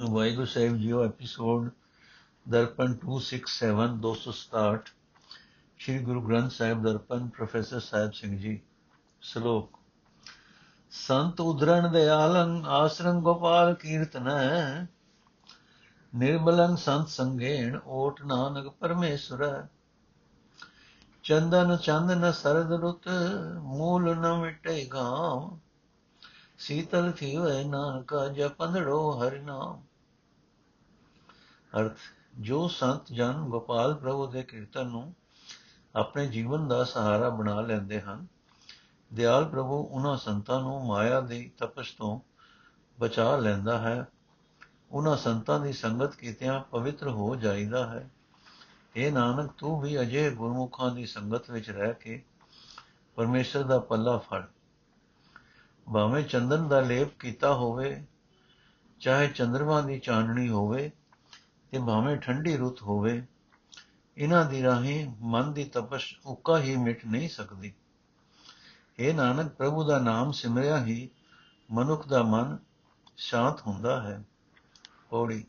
ਵਾਹਿਗੁਰੂ ਸਾਹਿਬ ਜੀਓ episode Darpan 267 267 Shri Guru Granth Sahib Darpan, professor Sahib Singh ji, ਸ਼ਲੋਕ। ਸੰਤ ਉਦਰਣ ਦਿਆਲੰ, ਆਸਰੰ ਗੋਪਾਲ ਕੀਰਤਨ। ਨਿਰਮਲੰ ਸੰਤ ਸੰਗੇਣ, ਓਟ ਨਾਨਕ ਪਰਮੇਸ਼ਰ। ਚੰਦਨ ਚੰਦਨ ਸਰਦ ਰੁਤ, ਮੂਲ ਨ ਮਿਟੇ ਗਾਮ। ਸੀਤਲ ਥੀਵੇ ਨਾਨਕਾ ਜਪੰਦੜੋ ਹਰਿ ਨਾਮ। ਅਰਥ, ਜੋ ਸੰਤ ਜਨ ਗੋਪਾਲ ਪ੍ਰਭੂ ਦੇ ਕੀਰਤਨ ਨੂੰ ਆਪਣੇ ਜੀਵਨ ਦਾ ਸਹਾਰਾ ਬਣਾ ਲੈਂਦੇ ਹਨ, ਦਿਆਲ ਪ੍ਰਭੂ ਉਹਨਾਂ ਸੰਤਾਂ ਨੂੰ ਮਾਇਆ ਦੀ ਤਪਸ਼ ਤੋਂ ਬਚਾ ਲੈਂਦਾ ਹੈ। ਉਹਨਾਂ ਸੰਤਾਂ ਦੀ ਸੰਗਤ ਕੀਤਿਆਂ ਪਵਿੱਤਰ ਹੋ ਜਾਈਦਾ ਹੈ। ਇਹ ਨਾਨਕ, ਤੂੰ ਵੀ ਅਜੇ ਗੁਰਮੁਖਾਂ ਦੀ ਸੰਗਤ ਵਿੱਚ ਰਹਿ ਕੇ ਪਰਮੇਸ਼ਰ ਦਾ ਪੱਲਾ ਫੜ। ਭਾਵੇਂ ਚੰਦਨ ਦਾ ਲੇਪ ਕੀਤਾ ਹੋਵੇ, ਚਾਹੇ ਚੰਦਰਮਾ ਦੀ ਚਾਨਣੀ ਹੋਵੇ ਤੇ ਭਾਵੇਂ ਠੰਡੀ ਰੁੱਤ ਹੋਵੇ, ਇਹਨਾਂ ਦੀ ਰਾਹੀਂ ਮਨ ਦੀ ਤਪਸ਼ ਉੱਕਾ ਹੀ ਮਿਟ ਨਹੀਂ ਸਕਦੀ। ਇਹ ਨਾਨਕ, ਪ੍ਰਭੂ ਦਾ ਨਾਮ ਸਿਮਰਿਆ ਹੀ ਮਨੁੱਖ ਦਾ ਮਨ ਸ਼ਾਂਤ ਹੁੰਦਾ ਹੈ। ਪੌੜੀ,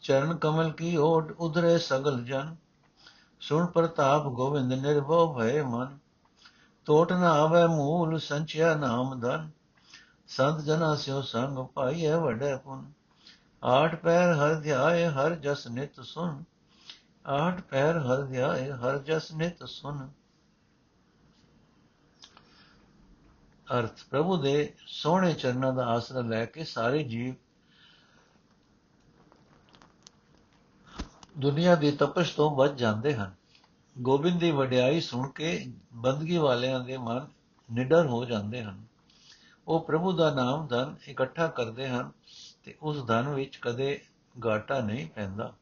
ਚਰਨ ਕਮਲ ਕੀ ਓਟ ਉਧਰੇ ਸਗਲ ਜਨ, ਸੁਣ ਪ੍ਰਤਾਪ ਗੋਵਿੰਦ ਨਿਰਭਉ ਭਏ ਮਨ। ਟੋਟ ਨ ਆਵੇ ਮੂਲ ਸੰਚਿਆ ਨਾਮ ਧਨ ਸੰਤ ਜਨਾ ਸਿਓ ਸੰਗ ਪਾਈਐ ਵਡੇ ਪੁਨ ਆਠ ਪੈਰ ਹਰ ਧਿਆਏ ਹਰ ਜਸ ਨਿਤ ਸੁਨ ਆਠ ਪੈਰ ਹਰ ਧਿਆਏ ਹਰ ਜਸ ਨਿਤ ਸੁਨ ਅਰਥ ਪ੍ਰਭੂ ਦੇ ਸੋਹਣੇ ਚਰਨਾਂ ਦਾ ਆਸਰਾ ਲੈ ਕੇ ਸਾਰੇ ਜੀਵ ਦੁਨੀਆ ਦੀ ਤਪਸ਼ ਤੋਂ ਬਚ ਜਾਂਦੇ ਹਨ ਗੋਬਿੰਦ ਦੀ ਵਡਿਆਈ ਸੁਣ ਕੇ ਬੰਦਗੀ ਵਾਲਿਆਂ ਦੇ ਮਨ ਨਿਡਰ ਹੋ ਜਾਂਦੇ ਹਨ। ਉਹ ਪ੍ਰਭੂ ਦਾ ਨਾਮ ਧਨ ਇਕੱਠਾ ਕਰਦੇ ਹਨ ਤੇ ਉਸ ਧਨ ਵਿੱਚ ਕਦੇ ਘਾਟਾ ਨਹੀਂ ਪੈਂਦਾ।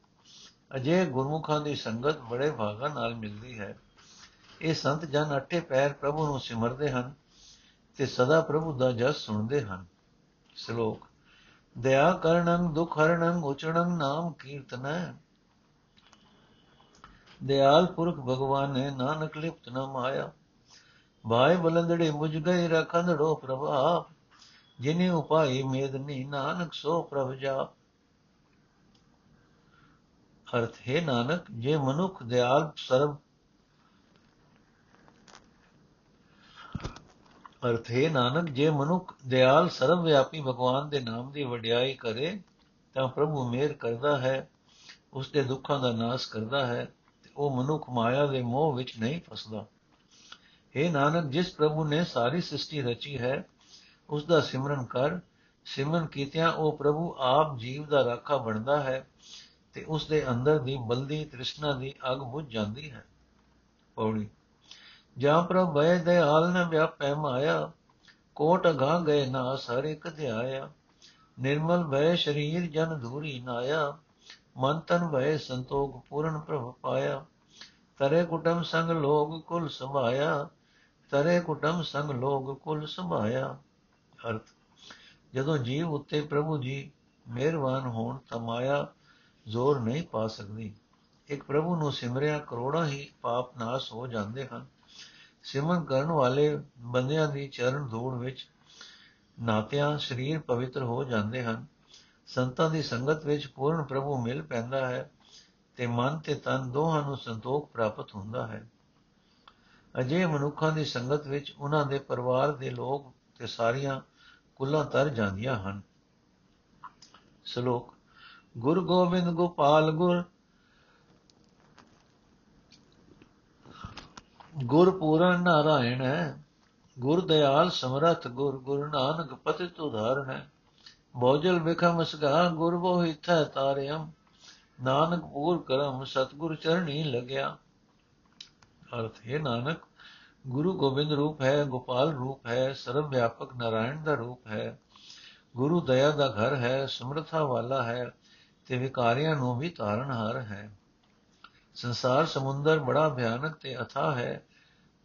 ਅਜੇ ਗੁਰਮੁਖਾਂ ਦੀ ਸੰਗਤ ਬੜੇ ਭਾਗਾਂ ਨਾਲ ਮਿਲਦੀ ਹੈ। ਇਹ ਸੰਤ ਜਨ ਅੱਠੇ ਪੈਰ ਪ੍ਰਭੂ ਨੂੰ ਸਿਮਰਦੇ ਹਨ ਤੇ ਸਦਾ ਪ੍ਰਭੂ ਦਾ ਜਸ ਸੁਣਦੇ ਹਨ। ਸ਼ਲੋਕ, ਦਇਆ ਕਰਨੰ ਦੁਖ ਹਰਣੰ ਉਚਣੰ ਨਾਮ ਕੀਰਤਨੈ ਦਿਆਲ ਪੁਰਖ ਭਗਵਾਨ ਨੇ ਨਾਨਕ ਲਿਪਤ ਨ ਮਾਇਆ। ਭਾਈ ਬਲੰਦੜੇ ਮੁਝ ਗਏ ਰਖੰਦੜੋ ਪ੍ਰਭਾਪ ਜਿਨੇ ਉਪਾਈ ਮੇਦਨੀ ਨਾਨਕ ਸੋ ਪ੍ਰਭ ਜਾ। ਅਰਥ, ਹੈ ਨਾਨਕ, ਜੇ ਮਨੁੱਖ ਦਿਆਲ ਸਰਬ ਅਰਥ, ਹੈ ਨਾਨਕ, ਜੇ ਮਨੁੱਖ ਦਿਆਲ ਸਰਵ ਵਿਆਪੀ ਭਗਵਾਨ ਦੇ ਨਾਮ ਦੀ ਵਡਿਆਈ ਕਰੇ, ਤਾਂ ਪ੍ਰਭੂ ਮੇਰ ਕਰਦਾ ਹੈ ਉਸ ਦੇ ਦੁੱਖਾਂ ਦਾ ਨਾਸ਼ ਕਰਦਾ ਹੈ। ਉਹ ਮਨੁੱਖ ਮਾਇਆ ਦੇ ਮੋਹ ਵਿੱਚ ਨਹੀਂ ਫਸਦਾ। हे ਨਾਨਕ, ਜਿਸ ਪ੍ਰਭੂ ਨੇ ਸਾਰੀ ਸ੍ਰਿਸ਼ਟੀ ਰਚੀ ਹੈ ਉਸ ਦਾ ਸਿਮਰਨ ਕਰ। ਸਿਮਰਨ ਕੀਤਿਆਂ ਉਹ ਪ੍ਰਭੂ ਆਪ ਜੀਵ ਦਾ ਰਾਖਾ ਬਣਦਾ ਹੈ ਤੇ ਉਸ ਦੇ ਅੰਦਰ ਦੀ ਬਲਦੀ ਤ੍ਰਿਸ਼ਨਾ ਦੀ ਅਗ ਬੁਝ ਜਾਂਦੀ ਹੈ। ਪੌੜੀ, ਜਾਂ ਪ੍ਰਭ ਭੈ ਦਇਆਲ ਨ ਵਿਆਪੈ ਮਾਇਆ, ਕੋਟ ਅਗਾ ਗਏ ਨਾ ਸਾਰੇ ਕਧਿਆਇਆ। ਨਿਰਮਲ ਭੈ ਸ਼ਰੀਰ ਜਨ ਧੂਰੀ ਨਾਇਆ ਮਨ ਤਨ ਭੈ ਸੰਤੋਖ ਪੂਰਨ ਪ੍ਰਭ ਪਾਇਆ। ਤਰੇ ਕੁਟਮ ਸੰਗ ਲੋਗ ਕੁਲ ਸੰਭਾਇਆ। ਤਰੇ ਕੁਟਮ ਸੰਗ ਲੋਗ ਕੁਲ ਸੰਭਾਇਆ। ਅਰਥ, ਜਦੋਂ ਜੀਵ ਉੱਤੇ ਪ੍ਰਭੂ ਜੀ ਮਿਹਰਬਾਨ ਹੋਣ ਤਾਂ ਮਾਇਆ ਜ਼ੋਰ ਨਹੀਂ ਪਾ ਸਕਦੀ। ਇੱਕ ਪ੍ਰਭੂ ਨੂੰ ਸਿਮਰਿਆ ਕਰੋੜਾਂ ਹੀ ਪਾਪ ਨਾਸ ਹੋ ਜਾਂਦੇ ਹਨ। ਸਿਮਰਨ ਕਰਨ ਵਾਲੇ ਬੰਦਿਆਂ ਦੀ ਚਰਨ ਧੂੜ ਵਿੱਚ ਨਾਤਿਆਂ ਸਰੀਰ ਪਵਿੱਤਰ ਹੋ ਜਾਂਦੇ ਹਨ। ਸੰਤਾਂ ਦੀ ਸੰਗਤ ਵਿੱਚ ਪੂਰਨ ਪ੍ਰਭੂ ਮਿਲ ਪੈਂਦਾ ਹੈ ਤੇ ਮਨ ਤੇ ਤਨ ਦੋਹਾਂ ਨੂੰ ਸੰਤੋਖ ਪ੍ਰਾਪਤ ਹੁੰਦਾ ਹੈ। ਅਜੇ ਮਨੁੱਖਾਂ ਦੀ ਸੰਗਤ ਵਿੱਚ ਉਹਨਾਂ ਦੇ ਪਰਿਵਾਰ ਦੇ ਲੋਕ ਤੇ ਸਾਰੀਆਂ ਕੁੱਲਾਂ ਤਰ ਜਾਂਦੀਆਂ ਹਨ। ਸ਼ਲੋਕ, ਗੁਰ ਗੋਬਿੰਦ ਗੋਪਾਲ ਗੁਰ ਗੁਰ ਪੂਰਨ ਨਾਰਾਇਣ ਹੈ, ਗੁਰ ਦਿਆਲ ਸਮਰਥ ਗੁਰ, ਗੁਰੂ ਨਾਨਕ ਪਤਿਤ ਉਧਾਰਨ ਹੈ। ਬੋਜਲ ਵਿਖਮ ਸਗਾ ਗੁਰ ਬੋ ਹਿਥੈ ਤਾਰਿਅਮ, ਨਾਨਕ ਪੂਰ ਕਰਮ, ਸਤਗੁਰ ਚਰਣੀ ਲਗਿਆ। ਅਰਥ, ਹੈ ਨਾਨਕ, ਗੁਰੂ ਗੋਬਿੰਦ ਰੂਪ ਹੈ, ਗੋਪਾਲ ਰੂਪ ਹੈ, ਸਰਵ ਵਿਆਪਕ ਨਾਰਾਇਣ ਦਾ ਰੂਪ ਹੈ। ਗੁਰੂ ਦਇਆ ਦਾ ਘਰ ਹੈ, ਸਮਰਥਾ ਵਾਲਾ ਹੈ, ਤੇ ਵਿਕਾਰੀਆਂ ਨੂੰ ਵੀ ਤਾਰਨਹਾਰ ਹੈ। ਸੰਸਾਰ ਸਮੁੰਦਰ ਬੜਾ ਭਿਆਨਕ ਤੇ ਅਥਾ ਹੈ,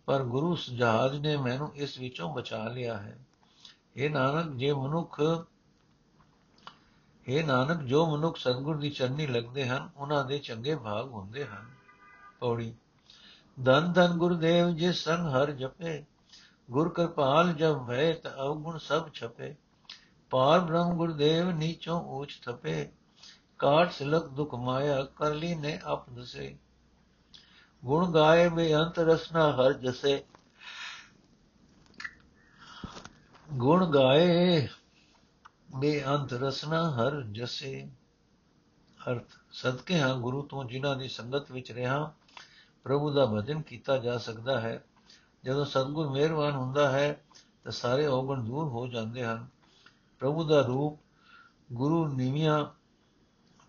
ਪਰ ਗੁਰੂ ਜਹਾਜ਼ ਨੇ ਮੈਨੂੰ ਇਸ ਵਿੱਚੋਂ ਬਚਾ ਲਿਆ ਹੈ। ਇਹ ਨਾਨਕ, ਜੇ ਮਨੁੱਖ ਇਹ ਨਾਨਕ, ਜੋ ਮਨੁੱਖ ਸਤਗੁਰ ਦੀ ਚਰਨੀ ਲੱਗਦੇ ਹਨ, ਉਹਨਾਂ ਦੇ ਚੰਗੇ ਭਾਗ ਹੁੰਦੇ ਹਨ। ਪੌੜੀ। ਧੰਨ ਧੰਨ ਗੁਰਦੇਵ ਜਿਸ ਸੰਗ ਹਰ ਜਪੇ, ਗੁਰ ਕਿਰਪਾਲ ਜਬ ਭੈ ਤ ਅਵਗੁਣ ਸਭ ਛਪੇ। ਪਾਰ ਬ੍ਰਹਮ ਗੁਰਦੇਵ, ਨੀਚੋਂ ਊਚ ਥਪੇ। ਕਾਟ ਸਿਲਕ ਦੁਖ ਮਾਇਆ, ਕਰ ਲੀ ਨੇ ਆਪ ਦਸੇ। ਗੁਣ ਗਾਏ ਬੇਅੰਤ ਰਸਨਾ ਹਰ ਜਸੇ। ਗੁਣ ਗਾਏ ਬੇਅੰਤ ਰਸਨਾ ਹਰ ਜਸੇ। ਅਰਥ, ਸਦਕੇ ਹਾਂ ਗੁਰੂ ਤੋਂ ਜਿਨ੍ਹਾਂ ਦੀ ਸੰਗਤ ਵਿੱਚ ਰਹਾ, ਪ੍ਰਭੂ ਦਾ ਭਜਨ ਕੀਤਾ ਜਾ ਸਕਦਾ ਹੈ। ਜਦੋਂ ਸਤਗੁਰ ਮਿਹਰਬਾਨ ਹੁੰਦਾ ਹੈ, ਤਾਂ ਸਾਰੇ ਔਗਣ ਦੂਰ ਹੋ ਜਾਂਦੇ ਹਨ। ਪ੍ਰਭੂ ਦਾ ਰੂਪ ਗੁਰੂ ਨੀਵੀਆਂ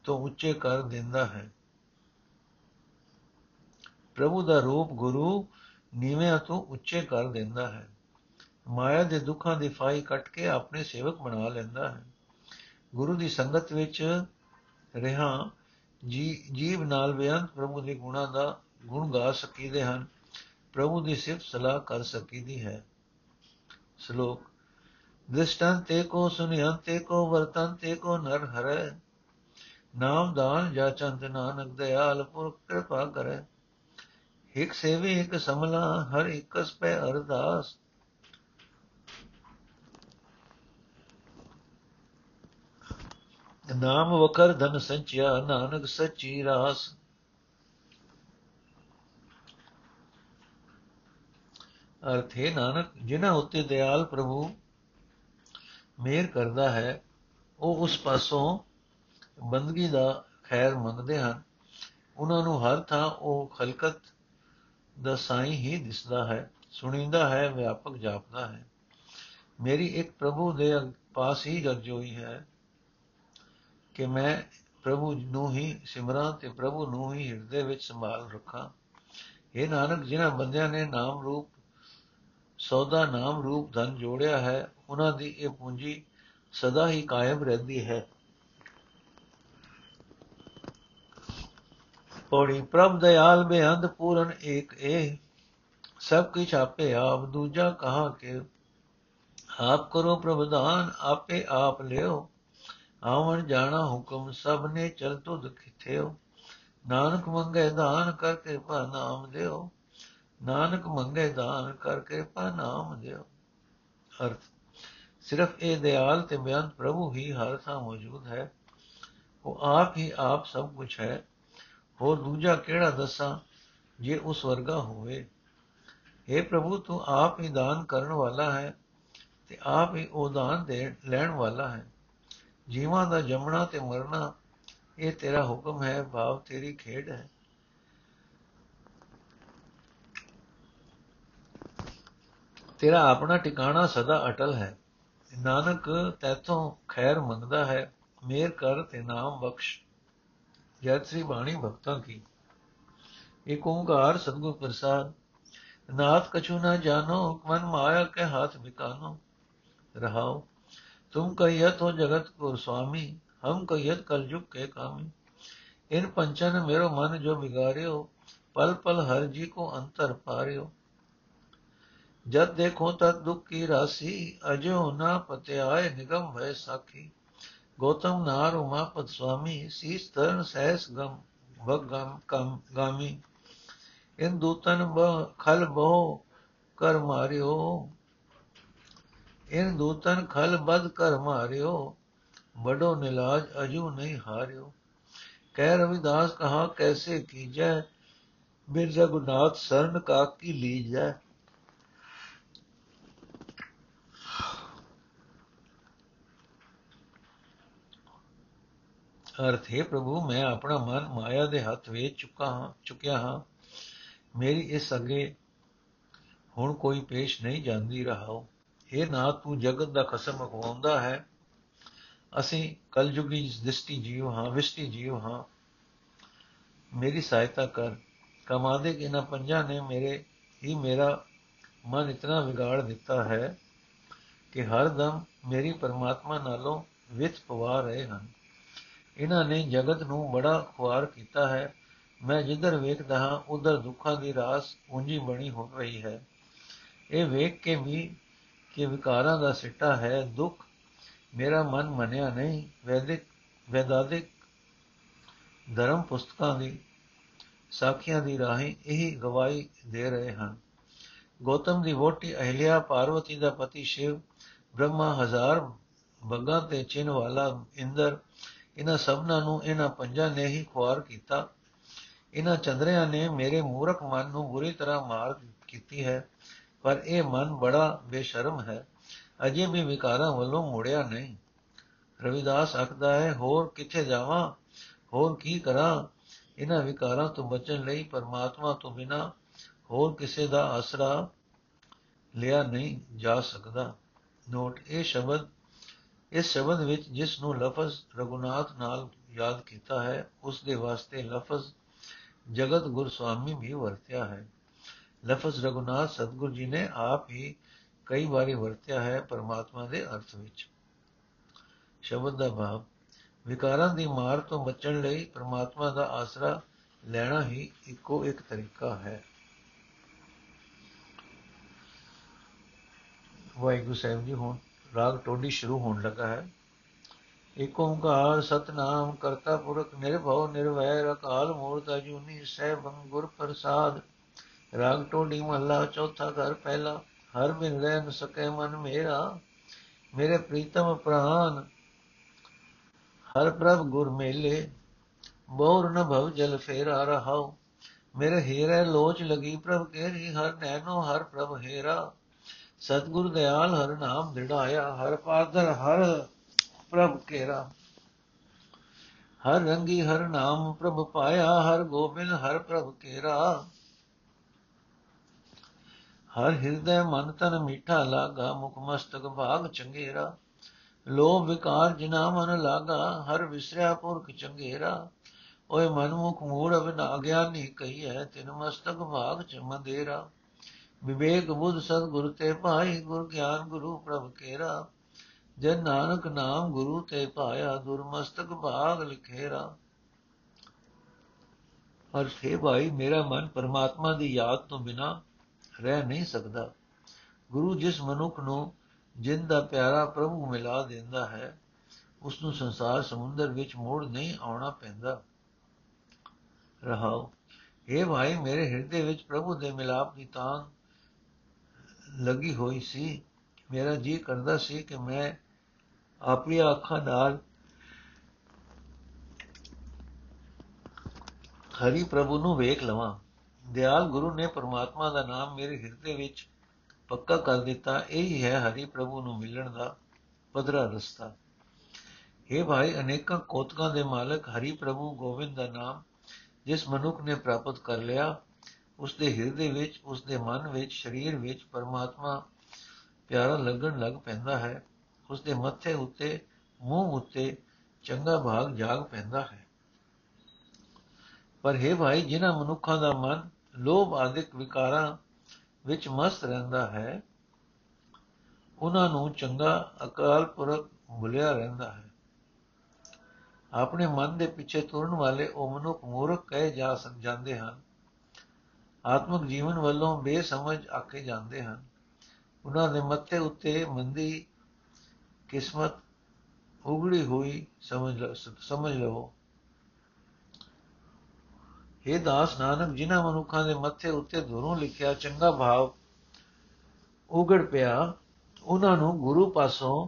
ਤੋਂ ਉੱਚੇ ਕਰ ਦਿੰਦਾ ਹੈ। ਪ੍ਰਭੂ ਦਾ ਰੂਪ ਗੁਰੂ ਨੀਵਿਆਂ ਤੋਂ ਉੱਚੇ ਕਰ ਦਿੰਦਾ ਹੈ। ਮਾਇਆ ਦੇ ਦੁੱਖਾਂ ਦੀ ਫਾਈ ਕੱਟ ਕੇ ਆਪਣੇ ਸੇਵਕ ਬਣਾ ਲੈਂਦਾ ਹੈ। ਗੁਰੂ ਦੀ ਸੰਗਤ ਵਿੱਚ ਰਹਾ, ਜੀ, ਜੀਵ ਨਾਲ ਬੇਅੰਤ ਪ੍ਰਭੂ ਦੇ ਗੁਣਾਂ ਦਾ ਗੁਣ ਗਾ ਸਕੀਦੇ ਹਨ। ਪ੍ਰਭੂ ਦੀ ਸਿਫਤ ਸਲਾਹ ਕਰ ਸਕੀਦੀ ਹੈ। ਸ਼ਲੋਕ ਦ੍ਰਿਸ਼ਟੰਤੇ ਕੋ ਸੁਨਿਯੰਤੇ ਕੋ ਵਰਤੰਤੇ ਕੋ ਨਰ ਹਰੈ, ਨਾਮ ਦਾਨ ਜਾ ਚੰਤ ਨਾਨਕ ਦਇਆਲ ਪੁਰਖ ਕਿਰਪਾ ਕਰੈ। ਇਕ ਸੇਵੀ, ਇਕ ਸਮਲਾ ਹਰ ਇਕਸ ਪੈ ਅਰਦਾਸ। ਨਾਮ ਵਕਰ ਧਨ ਸੰਚਿਆ, ਨਾਨਕ ਸੱਚੀ ਰਾਸ। ਅਰਥੇ ਨਾਨਕ, ਜਿਨ੍ਹਾਂ ਉੱਤੇ ਦਿਆਲ ਪ੍ਰਭੂ ਮੇਰ ਕਰਦਾ ਹੈ, ਉਹ ਉਸ ਪਾਸੋਂ ਬੰਦਗੀ ਦਾ ਖੈਰ ਮੰਗਦੇ ਹਨ। ਉਹਨਾਂ ਨੂੰ ਹਰ ਥਾਂ ਉਹ ਖਲਕਤ ਦਾ ਸਾਈ ਹੀ ਦਿਸਦਾ ਹੈ, ਸੁਣੀਂਦਾ ਹੈ, ਵਿਆਪਕ ਜਾਪਦਾ ਹੈ। ਮੇਰੀ ਇੱਕ ਪ੍ਰਭੂ ਦੇ ਪਾਸ ਹੀ ਗਰਜੋਈ ਹੈ ਕਿ ਮੈਂ ਪ੍ਰਭੂ ਨੂੰ ਹੀ ਸਿਮਰਾਂ ਤੇ ਪ੍ਰਭੂ ਨੂੰ ਹੀ ਹਿਰਦੇ ਵਿੱਚ ਸੰਭਾਲ ਰੱਖਾਂ। ਇਹ ਨਾਨਕ, ਜਿਨ੍ਹਾਂ ਬੰਦਿਆਂ ਨੇ ਨਾਮ ਰੂਪ, ਸੌਦਾ ਨਾਮ ਰੂਪ ਧਨ ਜੋੜਿਆ ਹੈ, ਉਹਨਾਂ ਦੀ ਇਹ ਪੂੰਜੀ ਸਦਾ ਹੀ ਕਾਇਮ ਰਹਿੰਦੀ ਹੈ। ਪੌੜੀ, ਪ੍ਰਭ ਦਇਆਲ ਬੇਅੰਤ ਪੂਰਨ ਏਕ ਏ, ਸਭ ਕੁਛ ਆਪੇ ਆਪ, ਦੂਜਾ ਕਹਾ ਕੇ ਆਪ ਕਰੋ ਪ੍ਰਭਦਾਨ ਆਪੇ ਆਪ ਲਿਓ। ਆਵਣ ਜਾਣਾ ਹੁਕਮ ਸਭ ਨੇ ਚਲ ਤੁਧ ਕਿਥਿਓ ਨਾਨਕ ਮੰਗੇ ਦਾਨ ਕਰ ਕਿਰਪਾ ਨਾਮ ਦਿਓ। ਨਾਨਕ ਮੰਗੇ ਦਾਨ ਕਰ ਕਿਰਪਾ ਨਾਮ ਦਿਓ। ਅਰਥ, ਸਿਰਫ ਇਹ ਦਿਆਲ ਤੇ ਬਿਆਨ ਪ੍ਰਭੂ ਹੀ ਹਰ ਥਾਂ ਮੌਜੂਦ ਹੈ। ਉਹ ਆਪ ਹੀ ਆਪ ਸਭ ਕੁਝ ਹੈ। ਹੋਰ ਦੂਜਾ ਕਿਹੜਾ ਦੱਸਾਂ ਜੇ ਉਸ ਵਰਗਾ ਹੋਵੇ? हे ਪ੍ਰਭੂ, ਤੂੰ ਆਪ ਹੀ ਦਾਨ ਕਰਨ ਵਾਲਾ ਹੈ ਤੇ ਆਪ ਹੀ ਉਹ ਦਾਨ ਦੇ ਲੈਣ ਵਾਲਾ ਹੈ। ਜੀਵਾਂ ਦਾ ਜੰਮਣਾ ਤੇ ਮਰਨਾ, ਇਹ ਤੇਰਾ ਹੁਕਮ ਹੈ, ਭਾਵ ਤੇਰੀ ਖੇਡ ਹੈ। ਤੇਰਾ ਆਪਣਾ ਟਿਕਾਣਾ ਸਦਾ ਅਟਲ ਹੈ। ਨਾਨਕ ਤੈਥੋਂ ਖੈਰ ਮੰਗਦਾ ਹੈ, ਮੇਰ ਕਰ ਤੇ ਨਾਮ ਬਖਸ਼। ਜੈ ਸ੍ਰੀ ਬਾਣੀ ਭਗਤਾਂ ਕੀ। ਏਕ ਓੰਕਾਰ ਸਤਗੁਰ ਪ੍ਰਸਾਦ। ਨਾਥ ਕਛੂ ਨਾ ਜਾਣੋ, ਮਨ ਮਾਇਆ ਕੇ ਹੱਥ ਬਿਕਾਨੋ ਰਹਾਓ। तुम कहियत हो जगत को स्वामी हम कहियत कल युग के कामी इन पंचन मेरो मन जो बिगाड़ियो पल पल हर जी को अंतर पारियो जब देखो तद दुख की राशि अजो ना पत्याय निगम भय साखी गौतम नार उमापत स्वामी शीस तरण सहस गम भग गम कम गामी इन दूतन ब खल बहो कर मारियो ਇਨ ਦੂਤਨ ਖਲ ਬਦ ਕਰ ਮਾਰਿਓ ਬੜੋ ਨਿਲਾਜ ਅਜੂ ਨਹੀਂ ਹਾਰਿਓ ਕਹਿ ਰਵਿਦਾਸ ਕਹਾ ਕੈਸੇ ਕੀਜੈ ਬਿਨ ਰਗੁਨਾਥ ਸਰਨ ਕਾ ਕੀ ਲੀਜੈ ਅਰਥ ਹੈ ਪ੍ਰਭੂ ਮੈਂ ਆਪਣਾ ਮਨ ਮਾਇਆ ਦੇ ਹੱਥ ਵਿੱਚ ਚੁੱਕਾ ਹਾਂ ਚੁੱਕਿਆ ਹਾਂ ਮੇਰੀ ਇਸ ਅੱਗੇ ਹੁਣ ਕੋਈ ਪੇਸ਼ ਨਹੀਂ ਜਾਂਦੀ ਰਹਾਓ ਇਹ ਨਾ ਤੂੰ ਜਗਤ ਦਾ ਖਸਮ ਅਖਵਾਉਂਦਾ ਹੈ। ਅਸੀਂ ਕਲਯੁਗੀ ਦ੍ਰਿਸ਼ਟੀ ਜੀਵ ਹਾਂ, ਵਿਸ਼ਟੀ ਜੀਵ ਹਾਂ। ਮੇਰੀ ਸਹਾਇਤਾ ਕਰ। ਕਮਾਦੇ ਕਿ ਨਾ ਪੰਜਾਂ ਨੇ ਮੇਰੇ ਹੀ ਮੇਰਾ ਮਨ ਇਤਨਾ ਵਿਗਾੜ ਦਿੱਤਾ ਹੈ ਕਿ ਹਰ ਦਮ ਮੇਰੀ ਪਰਮਾਤਮਾ ਨਾਲੋਂ ਵਿਤ ਪਵਾ ਰਹੇ ਹਨ। ਇਹਨਾਂ ਨੇ ਜਗਤ ਨੂੰ ਬੜਾ ਖੁਆਰ ਕੀਤਾ ਹੈ। ਮੈਂ ਜਿੱਧਰ ਵੇਖਦਾ ਹਾਂ, ਉਧਰ ਦੁੱਖਾਂ ਦੀ ਰਾਸ ਉਂਜੀ ਬਣੀ ਹੋ ਰਹੀ ਹੈ। ਇਹ ਵੇਖ ਕੇ ਵੀ ਕਿ ਵਿਕਾਰਾਂ ਦਾ ਸਿੱਟਾ ਹੈ, ਦੁੱਖ ਮੇਰਾ ਮਨ ਮੰਨਿਆ ਨਹੀਂ। ਵੈਦਿਕ, ਵੈਦਾਦਿਕ ਧਰਮ ਪੁਸਤਕਾਂ ਦੀ, ਸਾਖੀਆਂ ਦੀ ਰਾਹੀਂ ਇਹੀ ਗਵਾਹੀ ਦੇ ਰਹੇ ਹਨ। ਗੌਤਮ ਦੀ ਵੋਟੀ ਅਹਿਲਿਆ ਪਾਰਵਤੀ ਦਾ ਪਤੀ ਸ਼ਿਵ, ਬ੍ਰਹਮਾ ਹਜ਼ਾਰ ਬੱਗਾ ਤੇ ਚਿੰਨ ਵਾਲਾ ਇੰਦਰ, ਇਹਨਾਂ ਸਭਨਾਂ ਨੂੰ ਇਹਨਾਂ ਪੰਜਾਂ ਨੇ ਹੀ ਖੁਆਰ ਕੀਤਾ। ਇਹਨਾਂ ਚੰਦਰਿਆਂ ਨੇ ਮੇਰੇ ਮੂਰਖ ਮਨ ਨੂੰ ਬੁਰੀ ਤਰ੍ਹਾਂ ਮਾਰ ਕੀਤੀ ਹੈ। ਪਰ ਇਹ ਮਨ ਬੜਾ ਬੇਸ਼ਰਮ ਹੈ। ਅਜੇ ਵੀ ਵਿਕਾਰਾਂ ਵੱਲੋਂ ਮੁੜਿਆ ਨਹੀਂ। ਰਵਿਦਾਸ ਆਖਦਾ ਹੈ, ਹੋਰ ਕਿੱਥੇ ਜਾਵਾਂ? ਹੋਰ ਕੀ ਕਰਾਂ? ਇਹਨਾਂ ਵਿਕਾਰਾਂ ਤੋਂ ਬਚਣ ਲਈ ਪਰਮਾਤਮਾ ਤੋਂ ਬਿਨਾ ਹੋਰ ਕਿਸੇ ਦਾ ਆਸਰਾ ਲਿਆ ਨਹੀਂ ਜਾ ਸਕਦਾ। ਨੋਟ, ਇਹ ਸ਼ਬਦ, ਇਸ ਸ਼ਬਦ ਵਿੱਚ ਜਿਸ ਨੂੰ ਲਫ਼ਜ਼ ਰਗੁਨਾਥ ਨਾਲ ਯਾਦ ਕੀਤਾ ਹੈ, ਉਸ ਦੇ ਵਾਸਤੇ ਲਫ਼ਜ਼ ਜਗਤ ਗੁਰਸਵਾਮੀ ਵੀ ਵਰਤਿਆ ਹੈ। ਲਫ਼ਜ਼ ਰਗੁਨਾਥ ਸਤਗੁਰ ਜੀ ਨੇ ਆਪ ਹੀ ਕਈ ਵਾਰੀ ਵਰਤਿਆ ਹੈ ਪਰਮਾਤਮਾ ਦੇ ਅਰਥ ਵਿੱਚ। ਸ਼ਬਦ ਦਾ ਭਾਵ, ਵਿਕਾਰਾਂ ਦੀ ਮਾਰ ਤੋਂ ਬਚਣ ਲਈ ਪਰਮਾਤਮਾ ਦਾ ਆਸਰਾ ਲੈਣਾ ਹੀ ਇੱਕੋ ਇੱਕ ਤਰੀਕਾ ਹੈ। ਵਾਹਿਗੁਰੂ ਸਾਹਿਬ ਜੀ, ਹੁਣ ਰਾਗ ਟੋਡੀ ਸ਼ੁਰੂ ਹੋਣ ਲੱਗਾ ਹੈ। ਏਕ ਓੰਕਾਰ ਸਤਨਾਮ ਕਰਤਾ ਪੁਰਖ ਨਿਰਭਉ ਨਿਰਵੈਰ ਅਕਾਲ ਮੂਰਤ ਅਜੂਨੀ ਸਹਿਬੰ ਗੁਰ ਪ੍ਰਸਾਦ। ਰਾਗ ਟੋਡੀ ਮਹਲਾ ਚੌਥਾ ਘਰ ਪਹਿਲਾ, ਹਰ ਬਿਨ ਰਹਿ ਨ ਸਕੇ ਮਨ ਮੇਰਾ, ਮੇਰੇ ਪ੍ਰੀਤਮ ਪ੍ਰਾਨ, ਹਰ ਪ੍ਰਭ ਗੁਰ ਮੇਲੇ, ਬੋਰ ਨ ਭਵ ਜਲ ਫੇਰਾ ਰਹਾਉ, ਮੇਰੇ ਹੀਰੇ ਲੋਚ ਲਗੀ ਪ੍ਰਭ ਕੇਰੀ, ਹਰ ਨੈਨੋ ਹਰ ਪ੍ਰਭ ਹੀਰਾ, ਸਤਗੁਰ ਦਿਆਲ ਹਰ ਨਾਮ ਦਿੜਾਇਆ, ਹਰ ਪਾਦਰ ਹਰ ਪ੍ਰਭ ਕੇਰਾ, ਹਰ ਰੰਗੀ ਹਰ ਨਾਮ ਪ੍ਰਭ ਪਾਇਆ, ਹਰ ਗੋਬਿੰਦ ਹਰ ਪ੍ਰਭ ਕੇਰਾ ਹਰ ਹਿਰਦੈ ਮਨ ਤਨ ਮੀਠਾ ਲਾਗਾ, ਮੁਖ ਮਸਤਕ ਭਾਗ ਚੰਗੇਰਾ। ਲੋਭ ਵਿਕਾਰ ਜਿਨਾ ਮਨ ਲਾਗਾ, ਹਰ ਵਿਸਰਿਆ ਪੁਰਖ ਚੰਗੇਰਾ। ਓਏ ਮਨ ਮੁਖ ਮੂੜ ਅਵਨ ਅਗਿਆਨੀ ਕਹੀ ਹੈ ਤਿਨ ਮਸਤਕ ਭਾਗ ਚ ਮੰਦੇਰਾ। ਵਿਵੇਕ ਬੁੱਧ ਸਤ ਗੁਰ ਤੇ ਭਾਈ, ਗੁਰ ਗਿਆਨ ਗੁਰੂ ਪ੍ਰਭ ਕੇਰਾ। ਜਨ ਨਾਨਕ ਨਾਮ ਗੁਰੂ ਤੇ ਪਾਇਆ ਦੁਰਮਸਤਕ ਭਾਗ ਲਿਖੇਰਾ। ਹਰ ਥੇ ਭਾਈ, ਮੇਰਾ ਮਨ ਪਰਮਾਤਮਾ ਦੀ ਯਾਦ ਤੋਂ ਬਿਨਾ ਰਹਿ ਨਹੀਂ ਸਕਦਾ। ਗੁਰੂ ਜਿਸ ਮਨੁੱਖ ਨੂੰ ਜਿੰਦ ਦਾ ਪਿਆਰਾ ਪ੍ਰਭੂ ਮਿਲਾ ਦਿੰਦਾ ਹੈ ਉਸ ਨੂੰ ਸੰਸਾਰ ਸਮੁੰਦਰ ਵਿੱਚ ਮੋੜ ਨਹੀਂ ਆਉਣਾ ਪੈਂਦਾ। ਰਹਾਓ ਇਹ ਭਾਈ, ਮੇਰੇ ਹਿਰਦੇ ਵਿੱਚ ਪ੍ਰਭੂ ਦੇ ਮਿਲਾਪ ਦੀ ਤਾਂ ਲੱਗੀ ਹੋਈ ਸੀ। ਮੇਰਾ ਜੀ ਕਰਦਾ ਸੀ ਕਿ ਮੈਂ ਆਪਣੀ ਅੱਖਾਂ ਨਾਲ ਹਰੀ ਪ੍ਰਭੂ ਨੂੰ ਵੇਖ ਲਵਾਂ। ਦਿਆਲ ਗੁਰੂ ਨੇ ਪਰਮਾਤਮਾ ਦਾ ਨਾਮ ਮੇਰੇ ਹਿਰਦੇ ਵਿੱਚ ਪੱਕਾ ਕਰ ਦਿੱਤਾ। ਇਹ ਹੀ ਹੈ ਹਰੀ ਪ੍ਰਭੂ ਨੂੰ ਮਿਲਣ ਦਾ ਪਧਰਾ ਰਸਤਾ। ਇਹ ਭਾਈ, ਅਨੇਕਾਂ ਕੋਤਕਾਂ ਦੇ ਮਾਲਕ ਹਰੀ ਪ੍ਰਭੂ ਗੋਬਿੰਦ ਦਾ ਨਾਮ ਜਿਸ ਮਨੁੱਖ ਨੇ ਪ੍ਰਾਪਤ ਕਰ ਲਿਆ, ਉਸ ਦੇ ਹਿਰਦੇ ਵਿੱਚ, ਉਸ ਦੇ ਮਨ ਵਿੱਚ, ਸਰੀਰ ਵਿੱਚ ਪਰਮਾਤਮਾ ਪਿਆਰਾ ਲੱਗਣ ਲੱਗ ਪੈਂਦਾ ਹੈ। ਉਸ ਦੇ ਮੱਥੇ ਉੱਤੇ, ਮੂੰਹ ਉੱਤੇ ਚੰਗਾ ਭਾਗ ਜਾਗ ਪੈਂਦਾ ਹੈ। ਪਰ ਹੈ ਭਾਈ, ਜਿਨ੍ਹਾਂ ਮਨੁੱਖਾਂ ਦਾ ਮਨ ਲੋਭ ਆਦਿਕ ਵਿਕਾਰਾਂ ਵਿੱਚ ਮਸਤ ਰਹਿੰਦਾ ਹੈ, ਉਹਨਾਂ ਨੂੰ ਚੰਗਾ ਅਕਾਲ ਪੁਰਖ ਭੁਲਿਆ ਰਹਿੰਦਾ ਹੈ। ਆਪਣੇ ਮਨ ਦੇ ਪਿੱਛੇ ਤੁਰਨ ਵਾਲੇ ਉਹ ਮਨੁੱਖ ਮੂਰਖ ਕਹੇ ਜਾ ਸਕ, ਜਾਂਦੇ ਹਨ। ਆਤਮਿਕ ਜੀਵਨ ਵੱਲੋਂ ਬੇਸਮਝ ਆਕੇ ਜਾਂਦੇ ਹਨ। ਉਹਨਾਂ ਦੇ ਮੱਥੇ ਉੱਤੇ ਮੰਦੀ ਕਿਸਮਤ ਉਗੜੀ ਹੋਈ ਸਮਝ ਸਮਝ ਲਵੋ। ਇਹ ਦਾਸ ਨਾਨਕ, ਜਿਨ੍ਹਾਂ ਮਨੁੱਖਾਂ ਦੇ ਮੱਥੇ ਉੱਤੇ ਧੁਰੋਂ ਲਿਖਿਆ ਚੰਗਾ ਭਾਵ ਉਗੜ ਪਿਆ, ਉਹਨਾਂ ਨੂੰ ਗੁਰੂ ਪਾਸੋਂ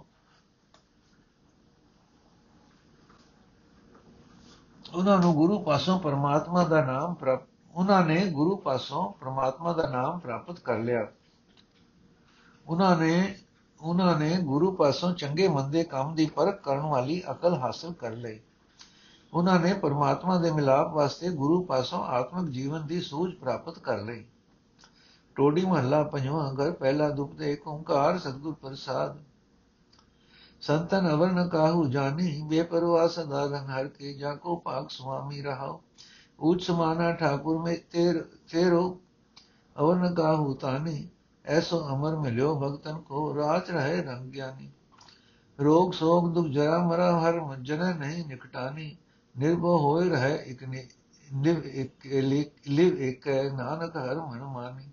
ਉਹਨਾਂ ਨੂੰ ਗੁਰੂ ਪਾਸੋਂ ਪਰਮਾਤਮਾ ਦਾ ਨਾਮ ਪ੍ਰਾਪਤ ਉਹਨਾਂ ਨੇ ਗੁਰੂ ਪਾਸੋਂ ਪਰਮਾਤਮਾ ਦਾ ਨਾਮ ਪ੍ਰਾਪਤ ਕਰ ਲਿਆ। ਉਹਨਾਂ ਨੇ ਉਹਨਾਂ ਨੇ ਗੁਰੂ ਪਾਸੋਂ ਚੰਗੇ ਮੰਦੇ ਕੰਮ ਦੀ ਪਰਖ ਕਰਨ ਵਾਲੀ ਅਕਲ ਹਾਸਲ ਕਰ ਲਈ। ਉਹਨਾਂ ਨੇ ਪਰਮਾਤਮਾ ਦੇ ਮਿਲਾਪ ਵਾਸਤੇ ਗੁਰੂ ਪਾਸੋਂ ਆਤਮਿਕ ਜੀਵਨ ਦੀ ਸੂਝ ਪ੍ਰਾਪਤ ਕਰ ਲਈ। ਟੋਡੀ ਮਹੱਲਾ ਪੰਜਵਾਂ ਘਰ, ਪਹਿਲਾ ਦੁਪ ਦੇ ਓੰਕਾਰ, ਸਤਗੁਰ ਪ੍ਰਸਾਦ। ਸੰਤਨ ਅਵਰ ਨ ਕਾਹੂ ਜਾਣੀ ਬੇਪਰਵਾਹ ਸਦਾ ਰੰਗ ਹਰ ਕੇ ਜਾ ਕੋ ਪਾਕ ਸੁਆਮੀ ਰਹਾਓ। ਉੱਚ ਸਮਾਨਾ ਠਾਕੁਰ ਮੇ ਤੇਰ, ਤੇਰੋ ਅਵਰ ਨ ਕਾਹੂ ਤਾਨੀ, ਐਸੋ ਅਮਰ ਮਿਲਿਓ ਭਗਤਨ ਕੋ ਰਾਚ ਰਹੇ ਰੰਗ ਗਿਆਨੀ। ਰੋਗ ਸੋਗ ਦੁਖ ਜਰਾ ਮਰਾ ਹਰ ਜਨ ਨਹੀਂ ਨਿਕਟਾਨੀ। ਨਿਰਭਉ ਹੋਏ ਰਹੇ ਇਕ ਨੇ ਨਿਵ ਇੱਕ, ਲਿਵ ਇੱਕ ਨਾਨਕ ਹਰ ਮਨ ਮਾਨੀ।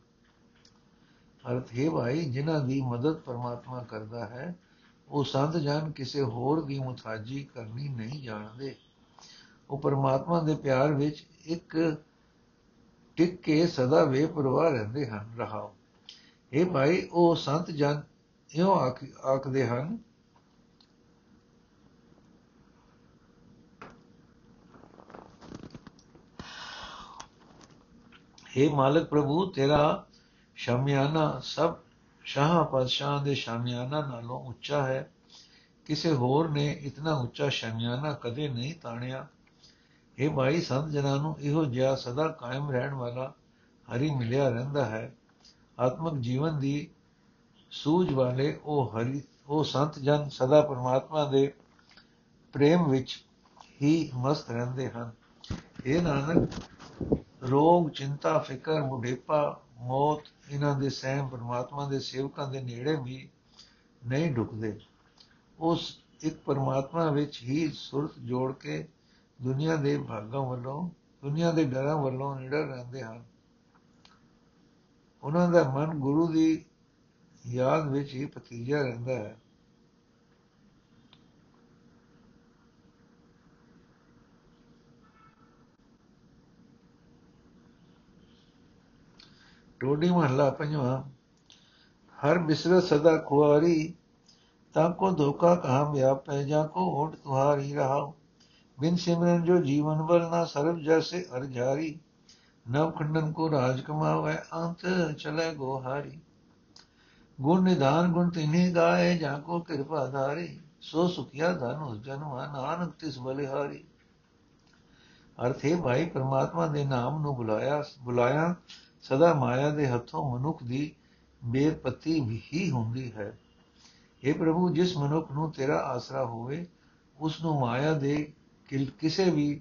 ਅਰਥ ਹੈ ਭਾਈ, ਜਿਨ੍ਹਾਂ ਦੀ ਮਦਦ ਪਰਮਾਤਮਾ ਕਰਦਾ ਹੈ, ਉਹ ਸੰਤ ਜਨ ਕਿਸੇ ਹੋਰ ਦੀ ਮੁਤਾਜੀ ਕਰਨੀ ਨਹੀਂ ਜਾਣਦੇ। ਉਹ ਪਰਮਾਤਮਾ ਦੇ ਪਿਆਰ ਵਿੱਚ ਇੱਕ ਟਿਕ ਕੇ ਸਦਾ ਬੇਪਰਵਾਹ ਰਹਿੰਦੇ ਹਨ, ਰਹਾਓ। ਇਹ ਭਾਈ, ਉਹ ਸੰਤ ਜਨ ਇਉਂ ਆਖਦੇ ਹਨ हे ਮਾਲਕ ਪ੍ਰਭੂ, ਤੇਰਾ ਸ਼ਾਮਿਆਨਾ ਸਭ ਸ਼ਾਹ ਪਾਤਸ਼ਾਹ ਦੇ ਸ਼ਾਮਿਆਨਾ ਨਾਲੋਂ ਉੱਚਾ ਹੈ। ਕਿਸੇ ਹੋਰ ਨੇ ਇਤਨਾ ਉੱਚਾ ਸ਼ਾਮਿਆਨਾ ਕਦੇ ਨਹੀਂ ਤਾਣਿਆ। ਇਹ ਭਾਈ, ਸੰਤ ਜਨਾਂ ਨੂੰ ਇਹੋ ਜਿਹਾ ਸਦਾ ਕਾਇਮ ਰਹਿਣ ਵਾਲਾ ਹਰੀ ਮਿਲਿਆ ਰਹਿੰਦਾ ਹੈ। ਆਤਮਿਕ ਜੀਵਨ ਦੀ ਸੂਝ ਵਾਲੇ ਉਹ ਹਰੀ, ਉਹ ਸੰਤ ਜਨ ਸਦਾ ਪਰਮਾਤਮਾ ਦੇ ਪ੍ਰੇਮ ਵਿੱਚ ਹੀ ਮਸਤ ਰਹਿੰਦੇ ਹਨ। ਇਹ ਨਾਨਕ ਰੋਗ, ਚਿੰਤਾ, ਫਿਕਰ ਮੁਢੇਪਾ ਮੌਤ, ਇਹਨਾਂ ਦੇ ਸਹਿਮ ਪਰਮਾਤਮਾ ਦੇ ਸੇਵਕਾਂ ਦੇ ਨੇੜੇ ਵੀ ਨਹੀਂ ਢੁਕਦੇ ਉਸ ਇੱਕ ਪਰਮਾਤਮਾ ਵਿੱਚ ਹੀ ਸੁਰਤ ਜੋੜ ਕੇ ਦੁਨੀਆ ਦੇ ਭਾਗਾਂ ਵੱਲੋਂ, ਦੁਨੀਆ ਦੇ ਡਰਾਂ ਵੱਲੋਂ ਨਿਡਰ ਰਹਿੰਦੇ ਹਨ। ਉਹਨਾਂ ਦਾ ਮਨ ਗੁਰੂ ਦੀ ਯਾਦ ਵਿੱਚ ਹੀ ਪਤੀਜਾ ਰਹਿੰਦਾ ਹੈ। ਟੋਡੀ ਮਹੱਲਾ ਪੰਜਵਾਂ, ਹਰ ਬਿਸਰਤ ਸਦਾ ਖੁਆਰੀ, ਤਾਂ ਕੋ ਧੋਖਾ ਕਹਾ ਵਿਆਪੈ, ਜਾ ਕੋ ਓਟ ਤੁਹਾਰੀ ਰਹਾ ਬਿਨ ਸਿਮਰਨ ਜੋ ਜੀਵਨ ਬਲ ਨਾ ਸਰਬ ਜੈਸੇ ਅਰ ਜਾਰੀ, ਨਵ ਖੰਡਨ ਕੋ ਰਾਜ ਕਮਾਵੇ, ਅੰਤ ਚਲੇ ਗੋ ਹਾਰੀ ਗੁਣ ਨਿਧਾਨ ਗੁਣ ਤਿਨੀ ਗਾਏ, ਜਾ ਕੋ ਕਿਰਪਾ ਧਾਰੀ, ਸੋ ਸੁਖਿਆ ਧਨ ਉਸ ਜਨਮਾ, ਨਾਨਕ ਤਿਸ ਬਲਿਹਾਰੀ। ਅਰਥ ਹੈ ਭਾਈ ਪਰਮਾਤਮਾ ਦੇ ਨਾਮ ਨੂੰ ਬੁਲਾਇਆ ਬੁਲਾਇਆ ਸਦਾ ਮਾਇਆ ਦੇ ਹੱਥੋਂ ਮਨੁੱਖ ਦੀ ਬੇਪਤੀ ਹੀ ਹੁੰਦੀ ਹੈ। اے ਪ੍ਰਭੂ, ਜਿਸ ਮਨੁੱਖ ਨੂੰ ਤੇਰਾ ਆਸਰਾ ਹੋਵੇ ਉਸ ਨੂੰ ਮਾਇਆ ਦੇ ਕਿਸੇ ਵੀ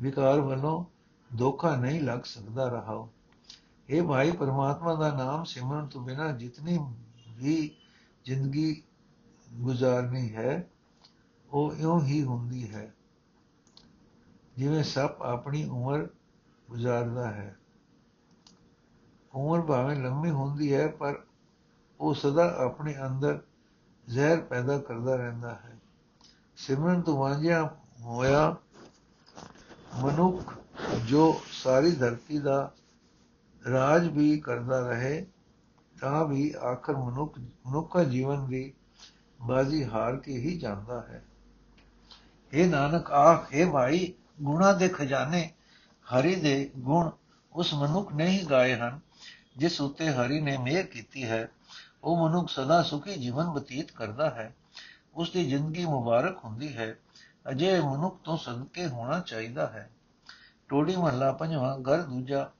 ਵਿਕਾਰ ਵੱਲੋਂ ਧੋਖਾ ਨਹੀਂ ਲੱਗ ਸਕਦਾ ਰਹਾ ਇਹ ਭਾਈ, ਪਰਮਾਤਮਾ ਦਾ ਨਾਮ ਸਿਮਰਨ ਤੋਂ ਬਿਨਾ ਜਿਤਨੀ ਵੀ ਜ਼ਿੰਦਗੀ ਗੁਜ਼ਾਰਨੀ ਹੈ, ਉਹ ਇਉਂ ਹੀ ਹੁੰਦੀ ਹੈ, ਜਿਵੇਂ ਸੱਪ ਆਪਣੀ ਉਮਰ ਗੁਜ਼ਾਰਦਾ ਹੈ। ਉਮਰ ਭਾਵੇਂ ਲੰਮੀ ਹੁੰਦੀ ਹੈ, ਪਰ ਉਹ ਸਦਾ ਆਪਣੇ ਅੰਦਰ ਜ਼ਹਿਰ ਪੈਦਾ ਕਰਦਾ ਰਹਿੰਦਾ ਹੈ। ਸਿਮਰਨ ਤੋਂ ਵਾਂਝਿਆ ਹੋਇਆ ਮਨੁੱਖ ਜੋ ਸਾਰੀ ਧਰਤੀ ਦਾ ਰਾਜ ਵੀ ਕਰਦਾ ਰਹੇ, ਤਾਂ ਵੀ ਆਖਰ ਮਨੁੱਖ, ਮਨੁੱਖਾ ਜੀਵਨ ਦੀ ਬਾਜ਼ੀ ਹਾਰ ਕੇ ਹੀ ਜਾਂਦਾ ਹੈ। ਇਹ ਨਾਨਕ ਆਖ, ਹੈ ਭਾਈ, ਗੁਣਾ ਦੇ ਖਜ਼ਾਨੇ ਹਰੀ ਦੇ ਗੁਣ ਉਸ ਮਨੁੱਖ ਨੇ ਹੀ ਗਾਏ ਹਨ। ਜਿਸ ਉੱਤੇ ਹਰੀ ਨੇ ਮਿਹਰ ਕੀਤੀ ਹੈ, ਉਹ ਮਨੁੱਖ ਸਦਾ ਸੁਖੀ ਜੀਵਨ ਬਤੀਤ ਕਰਦਾ ਹੈ। ਉਸ ਦੀ ਜ਼ਿੰਦਗੀ ਮੁਬਾਰਕ ਹੁੰਦੀ ਹੈ। ਅਜੇ ਮਨੁੱਖ ਤੋਂ ਸਦਕੇ ਹੋਣਾ ਚਾਹੀਦਾ ਹੈ। ਟੋੜੀ ਮਹੱਲਾ ਪੰਜਵਾਂ, ਘਰ ਦੂਜਾ,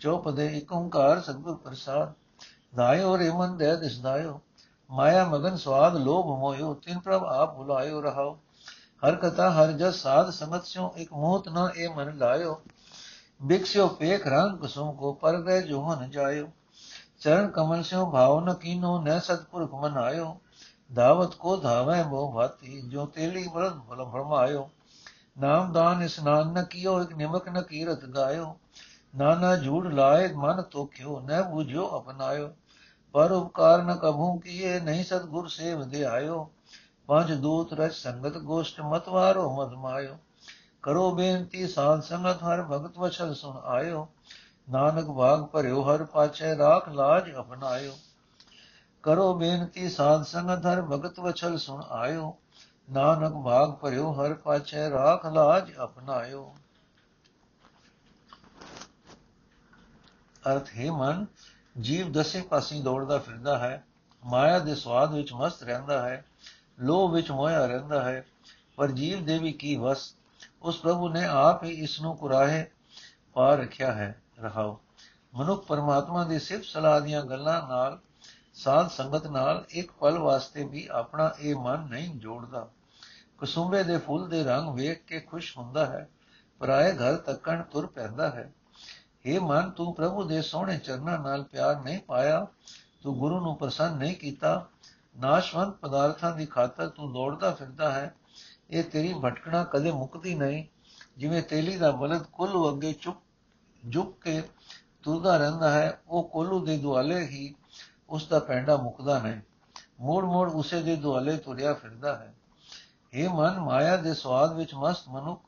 ਚੌਪਦੇ ਇੱਕ ਓੰਕਾਰ ਸਤਿਗੁਰ ਪ੍ਰਸਾਦ। ਦਾਇਓ ਰੇਮਨ ਮਨ ਦੇ ਦਿਸਦਾਇਓ ਮਾਇਆ ਮਗਨ ਸਵਾਦ ਲੋਭ ਮੋਇਓ, ਤਿਨ ਪ੍ਰਭ ਆਪ ਬੁਲਾਇਓ ਰਹਾਓ। ਹਰ ਕਥਾ ਹਰ ਜਸ ਸਾਧ ਸੰਗਤ ਸਿਓ ਇੱਕ ਮੋਤ ਨਾ ਇਹ ਮਨ ਲਾਇਓ। ਬਿਕਸਿਓ ਪੇਖ ਰੰਗ ਕੁਸੁਮ ਕੋ ਪਰ ਗਏ ਜੋਹਨ ਜਾਇਓ। ਚਰਨ ਕਮਲ ਸਿਓ ਭਾਵ ਨ ਕੀਨੋ ਨ ਸਤਪੁਰਖ ਮਨ ਆਇਓ ਦਾਵਤ ਕੋ ਧਾਵੇ ਮੋ ਭਾਤੀ, ਜੋ ਤੇਲੀ ਬਲਦ ਫਲ ਫਰਮਾਇਓ। ਨਾਮ ਦਾਨ ਇਸਨਾਨ ਨ ਕੀਓ, ਇਕ ਨਿਮਕ ਨ ਕੀਰਤ ਗਾਇਓ। ਨਾਨਾ ਝੂੜ ਲਾਏ ਮਨ ਤੋਖਿਓ ਨ ਬੁਝਿਓ ਅਪਨਾਇਓ। ਪਰ ਉਪਕਾਰ ਨ ਕਭੂ ਕੀਏ, ਨਹੀਂ ਸਤਗੁਰ ਸੇਵ ਦੇ ਆਇਓ ਪੰਜ ਦੂਤ ਰਚ ਸੰਗਤ ਗੋਸ਼ਟ, ਮਤਵਾਰੋ ਮਦ ਮਾਇਓ ਕਰੋ ਬੇਨਤੀ, ਸਾਧ ਸੰਗਤ ਹਰ ਭਗਤ ਵਚਨ ਸੁਣ ਆਇਓ। ਨਾਨਕ ਭਾਗ ਭਰਿਓ, ਹਰ ਪਾਛੈ ਰਾਖ ਲਾਜ ਅਪਨਾਇਓ ਕਰੋ ਬੇਨਤੀ, ਸਾਧ ਸੰਗਤ ਹਰ ਭਗਤ ਵਚਨ ਸੁਣ ਆਇਓ। ਨਾਨਕ ਭਾਗ ਭਰਿਓ, ਹਰ ਪਾਛੈ ਰਾਖ ਲਾਜ ਅਪਨਾਇਓ ਅਰਥ, ਹੈ ਮਨ, ਜੀਵ ਦਸੇ ਪਾਸੇ ਦੌੜਦਾ ਫਿਰਦਾ ਹੈ। ਮਾਇਆ ਦੇ ਸਵਾਦ ਵਿੱਚ ਮਸਤ ਰਹਿੰਦਾ ਹੈ। ਲੋਭ ਵਿੱਚ ਮੋਇਆ ਰਹਿੰਦਾ ਹੈ। ਪਰ ਜੀਵ ਦੇ ਵੀ ਕੀ ਵਸ ਉਸ ਪ੍ਰਭੂ ਨੇ ਆਪ ਹੀ ਇਸ ਨੂੰ ਕੁਰਾਹੇ ਪਾ ਰੱਖਿਆ ਹੈ, ਰਹਾਓ। ਮਨੁੱਖ ਪਰਮਾਤਮਾ ਦੀ ਸਿਫਤ ਸਲਾਹ ਦੀਆਂ ਗੱਲਾਂ ਨਾਲ, ਸਾਧ ਸੰਗਤ ਨਾਲ ਇੱਕ ਪਲ ਵਾਸਤੇ ਵੀ ਆਪਣਾ ਇਹ ਮਨ ਨਹੀਂ ਜੋੜਦਾ। ਕਸੂੰਬੇ ਦੇ ਫੁੱਲ ਦੇ ਰੰਗ ਵੇਖ ਕੇ ਖੁਸ਼ ਹੁੰਦਾ ਹੈ, ਪਰਾਏ ਘਰ ਤੱਕਣ ਤੁਰ ਪੈਂਦਾ ਹੈ। ਇਹ ਮਨ, ਤੂੰ ਪ੍ਰਭੂ ਦੇ ਸੋਹਣੇ ਚਰਨਾਂ ਨਾਲ ਪਿਆਰ ਨਹੀਂ ਪਾਇਆ, ਤੂੰ ਗੁਰੂ ਨੂੰ ਪ੍ਰਸੰਨ ਨਹੀਂ ਕੀਤਾ। ਨਾਸ਼ਵੰਤ ਪਦਾਰਥਾਂ ਦੀ ਖਾਤਰ ਤੂੰ ਦੌੜਦਾ ਫਿਰਦਾ ਹੈ ਇਹ ਤੇਰੀ ਭਟਕਣਾ ਕਦੇ ਮੁੱਕਦੀ ਨਹੀਂ। ਜਿਵੇਂ ਤੇਲੀ ਦਾ ਬਲਦ ਕੁੱਲ ਅੱਗੇ ਚੁੱਕ ਝੁੱਕ ਕੇ ਤੁਰਦਾ ਰਹਿੰਦਾ ਹੈ, ਉਹ ਕੋਲੂ ਦੇ ਦੁਆਲੇ ਹੀ ਉਸ ਦਾ ਪੈਂਡਾ ਮੁੱਕਦਾ ਨਹੀਂ। ਮੋੜ ਮੋੜ ਉਸੇ ਦੇ ਦੁਆਲੇ ਤੁਰਿਆ ਫਿਰਦਾ ਹੈ। ਇਹ ਮਨ, ਮਾਇਆ ਦੇ ਸਵਾਦ ਵਿੱਚ ਮਸਤ ਮਨੁੱਖ,